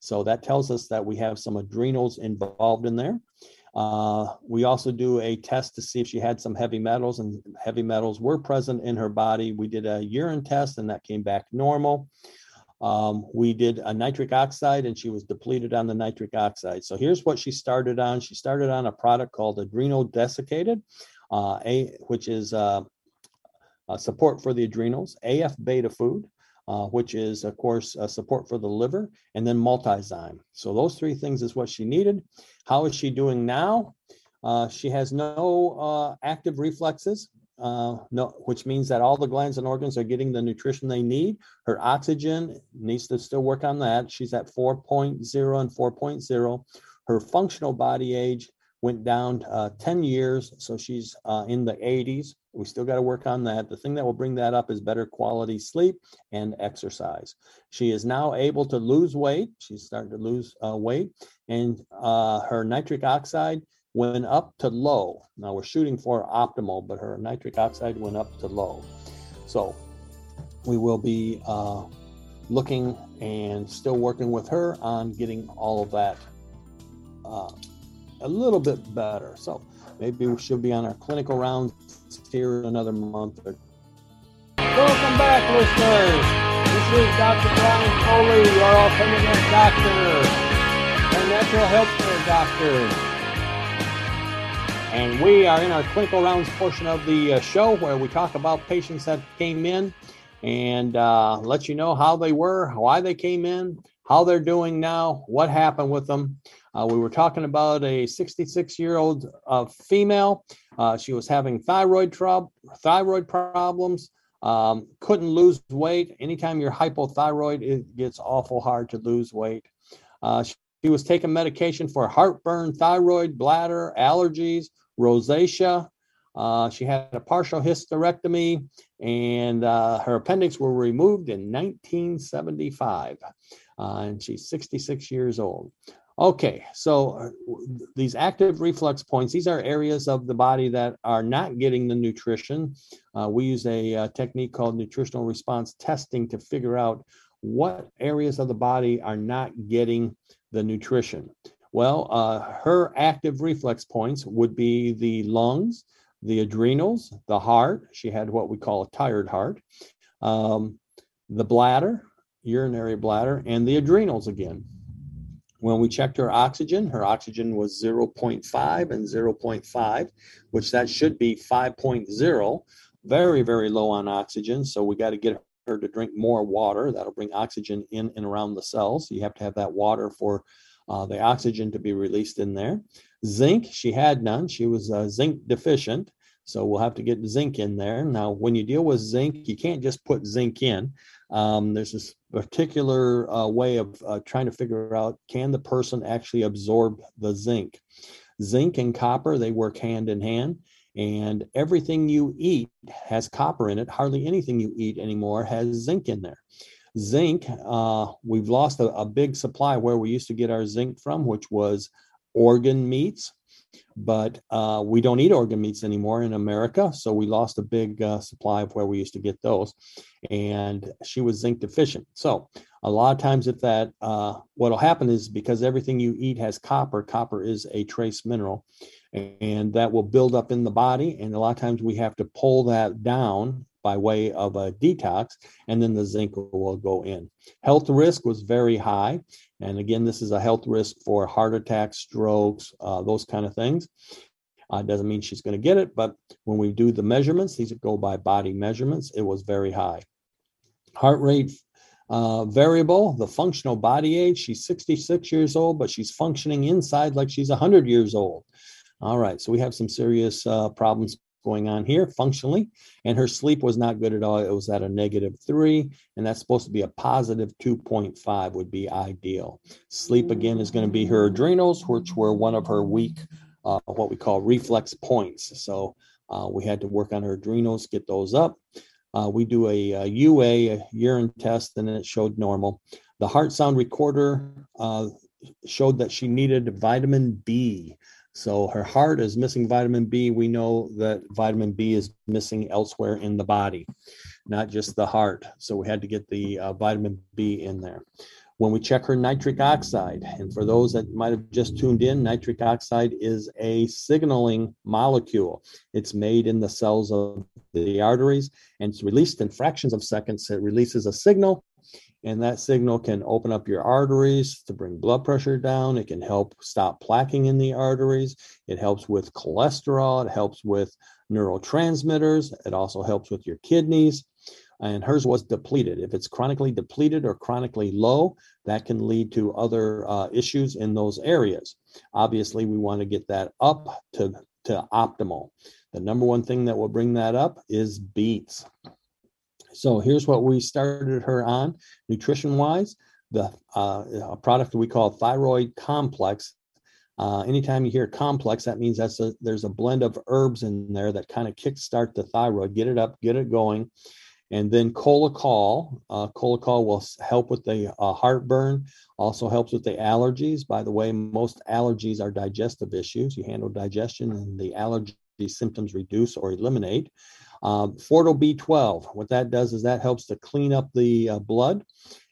So that tells us that we have some adrenals involved in there. Uh, we also do a test to see if she had some heavy metals, and heavy metals were present in her body. We did a urine test, and that came back normal. Um, we did a nitric oxide, and she was depleted on the nitric oxide. So here's what she started on. She started on a product called adrenal desiccated uh, a, which is uh, support for the adrenals, AF Betafood, uh, which is, of course, support for the liver, and then multizyme. So those three things is what she needed. How is she doing now? Uh, she has no uh, active reflexes, uh, no, which means that all the glands and organs are getting the nutrition they need. Her oxygen needs to still work on that. She's at 4.0 and 4.0. Her functional body age went down uh, 10 years, so she's uh, in the 80s. We still got to work on that. The thing that will bring that up is better quality sleep and exercise. She is now able to lose weight. She's starting to lose uh, weight, and uh, her nitric oxide went up to low. Now we're shooting for optimal, but her nitric oxide went up to low. So we will be uh, looking and still working with her on getting all of that uh, a little bit better. So maybe we should be on our clinical rounds here in another month or Welcome back, listeners. This is Dr. Brian Foley, your alternative doctor, a natural health care doctor. And we are in our clinical rounds portion of the uh, show where we talk about patients that came in and uh, let you know how they were, why they came in, how they're doing now, what happened with them. Uh, we were talking about a 66 year old uh, female. Uh, she was having thyroid, thyroid problems, um, couldn't lose weight. Anytime you're hypothyroid, it gets awful hard to lose weight. Uh, she, she was taking medication for heartburn, thyroid, bladder, allergies, rosacea. Uh, she had a partial hysterectomy and uh, her appendix were removed in 1975. Uh, and she's 66 years old. Okay, so uh, these active reflux points, these are areas of the body that are not getting the nutrition. Uh, we use a, a, uh, technique called nutritional response testing to figure out what areas of the body are not getting the nutrition. Well, uh, her active reflex points would be the lungs, the adrenals, the heart. She had what we call a tired heart, um, the bladder, urinary bladder, and the adrenals again. When we checked her oxygen, her oxygen was 0.5 and 0.5, which that should be 5.0. Very, very low on oxygen. So we got to get her to drink more water. That'll bring oxygen in and around the cells. You have to have that water for uh, the oxygen to be released in there. Zinc, she had none. She was uh, zinc deficient. So we'll have to get zinc in there. Now, when you deal with zinc, you can't just put zinc in. Um, there's this particular uh, way of uh, trying to figure out can the person actually absorb the zinc. Zinc and copper, they work hand in hand. And everything you eat has copper in it. Hardly anything you eat anymore has zinc in there. Zinc, uh, we've lost a, a big supply where we used to get our zinc from, which was organ meats. but uh, we don't eat organ meats anymore in America. So we lost a big uh, supply of where we used to get those. And she was zinc deficient. So a lot of times, if that, uh, what'll happen is because everything you eat has copper, copper is a trace mineral, and that will build up in the body. And a lot of times we have to pull that down by way of a detox, and then the zinc will go in. Health risk was very high. And again, this is a health risk for heart attacks, strokes, uh, those kind of things. Uh, doesn't mean she's going to get it, but when we do the measurements, these go by body measurements, it was very high. Heart rate uh, variable, the functional body age, she's 66 years old, but she's functioning inside like she's 100 years old. All right, so we have some serious uh, problems going on here functionally. And her sleep was not good at all. It was at a negative three, and that's supposed to be a positive 2.5 would be ideal. Sleep again is going to be her adrenals, which were one of her weak, uh, what we call reflex points. So uh, we had to work on her adrenals, get those up. Uh, we do a, a, UA, a urine test, and it showed normal. The heart sound recorder uh, showed that she needed vitamin B. So her heart is missing vitamin B. We know that vitamin B is missing elsewhere in the body, not just the heart. So we had to get the uh, vitamin B in there. When we check her nitric oxide, and for those that might have just tuned in, nitric oxide is a signaling molecule. It's made in the cells of the arteries and it's released in fractions of seconds. It releases a signal and that signal can open up your arteries to bring blood pressure down. It can help stop plaquing in the arteries. It helps with cholesterol. It helps with neurotransmitters. It also helps with your kidneys. And hers was depleted. If it's chronically depleted or chronically low, that can lead to other uh, issues in those areas. Obviously, we want to get that up to, to optimal. The number one thing that will bring that up is beets. So here's what we started her on nutrition wise. The uh, a product we call thyroid complex. Uh, anytime you hear complex, that means that's a, there's a blend of herbs in there that kind of kickstart the thyroid, get it up, get it going. And then Cholacol, uh, will help with the uh, heartburn, also helps with the allergies. By the way, most allergies are digestive issues. You handle digestion and the allergy symptoms reduce or eliminate. Um, Fortil B12, what that does is that helps to clean up the uh, blood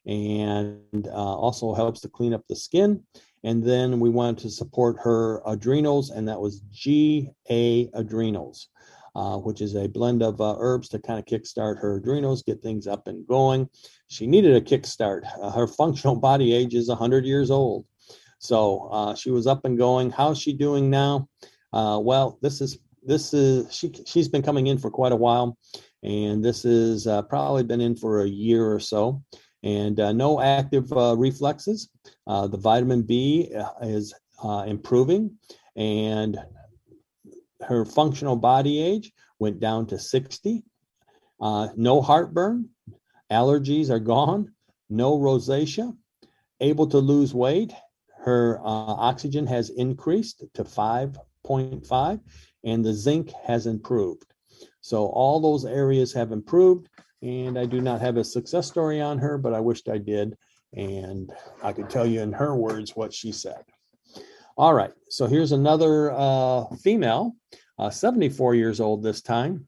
and uh, also helps to clean up the skin. And then we wanted to support her adrenals, and that was GA adrenals, uh, which is a blend of uh, herbs to kind of kickstart her adrenals, get things up and going. She needed a kickstart. Uh, her functional body age is 100 years old. So uh, she was up and going. How's she doing now? Uh, well, this is this is she she's been coming in for quite a while, and this is uh, probably been in for a year or so, and uh, no active uh, reflexes. Uh, the vitamin B is improving, and her functional body age went down to 60. Uh, no heartburn, allergies are gone, no rosacea, able to lose weight. Her uh, oxygen has increased to 5.5 and the zinc has improved. So all those areas have improved, and I do not have a success story on her, but I wished I did. And I could tell you in her words what she said. All right, so here's another uh, female, uh, 74 years old this time,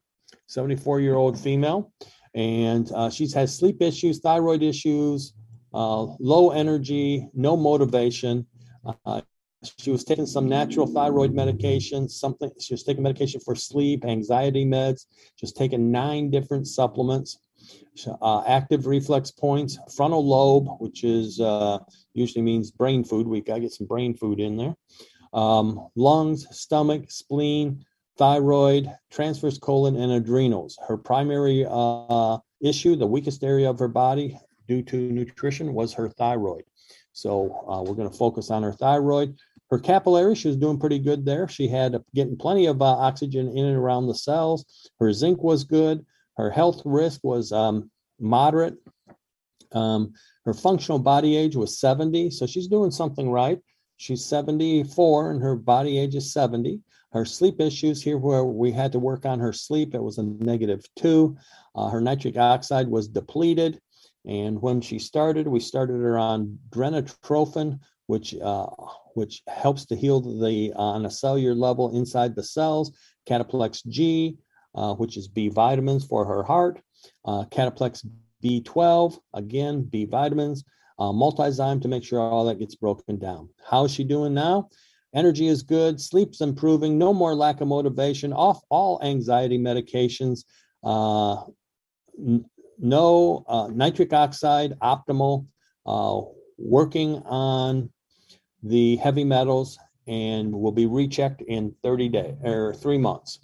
74 year old female, and uh, she's had sleep issues, thyroid issues, uh, low energy, no motivation. Uh, she was taking some natural thyroid medication, something she was taking medication for sleep, anxiety meds, just taking nine different supplements, uh, active reflex points, frontal lobe, which is uh, usually means brain food. We got to get some brain food in there. Um, lungs, stomach, spleen, thyroid, transverse colon, and adrenals. Her primary uh, issue, the weakest area of her body due to nutrition, was her thyroid. So uh, we're going to focus on her thyroid. Her capillary, she was doing pretty good there. She had getting plenty of uh, oxygen in and around the cells. Her zinc was good. Her health risk was um, moderate. Um, her functional body age was 70, so she's doing something right. She's 74 and her body age is 70. Her sleep issues here, where we had to work on her sleep, it was a negative two. Uh, her nitric oxide was depleted. And when she started, we started her on drenatrophin, which uh, which helps to heal the uh, on a cellular level inside the cells. Cataplex G, uh, which is B vitamins for her heart. Uh, Cataplex B12, again, B vitamins. Uh, multizyme to make sure all that gets broken down. How's she doing now? Energy is good, sleep's improving, no more lack of motivation, off all anxiety medications, uh, n- no uh, nitric oxide, optimal, uh, working on the heavy metals, and will be rechecked in 30 days or three months.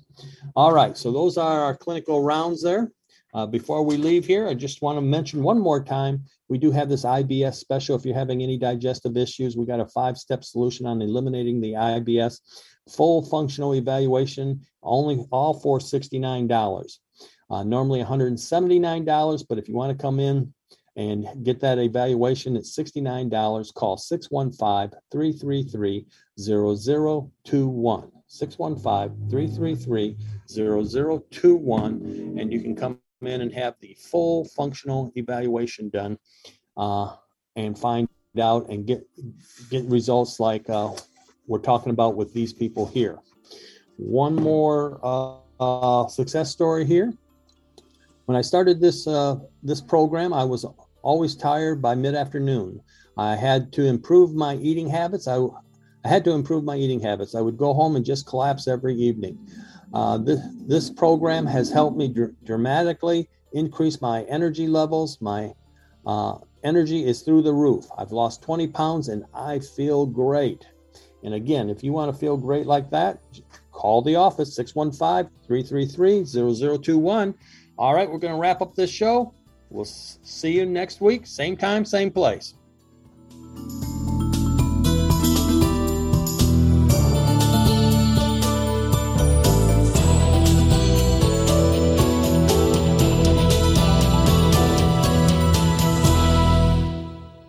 All right, so those are our clinical rounds there. Uh, before we leave here, I just want to mention one more time we do have this IBS special. If you're having any digestive issues, we got a five step solution on eliminating the IBS. Full functional evaluation, only all for $69. Uh, normally $179, but if you want to come in and get that evaluation, at $69. Call 615 333 0021. 615 333 0021, and you can come in and have the full functional evaluation done uh, and find out and get get results like uh, we're talking about with these people here. One more uh, uh success story here. When I started this uh, this program, I was always tired by mid afternoon. I had to improve my eating habits. I, I had to improve my eating habits. I would go home and just collapse every evening. Uh, this, this program has helped me dr- dramatically increase my energy levels. My uh, energy is through the roof. I've lost 20 pounds and I feel great. And again, if you want to feel great like that, call the office 615 333 0021. All right, we're going to wrap up this show. We'll see you next week, same time, same place.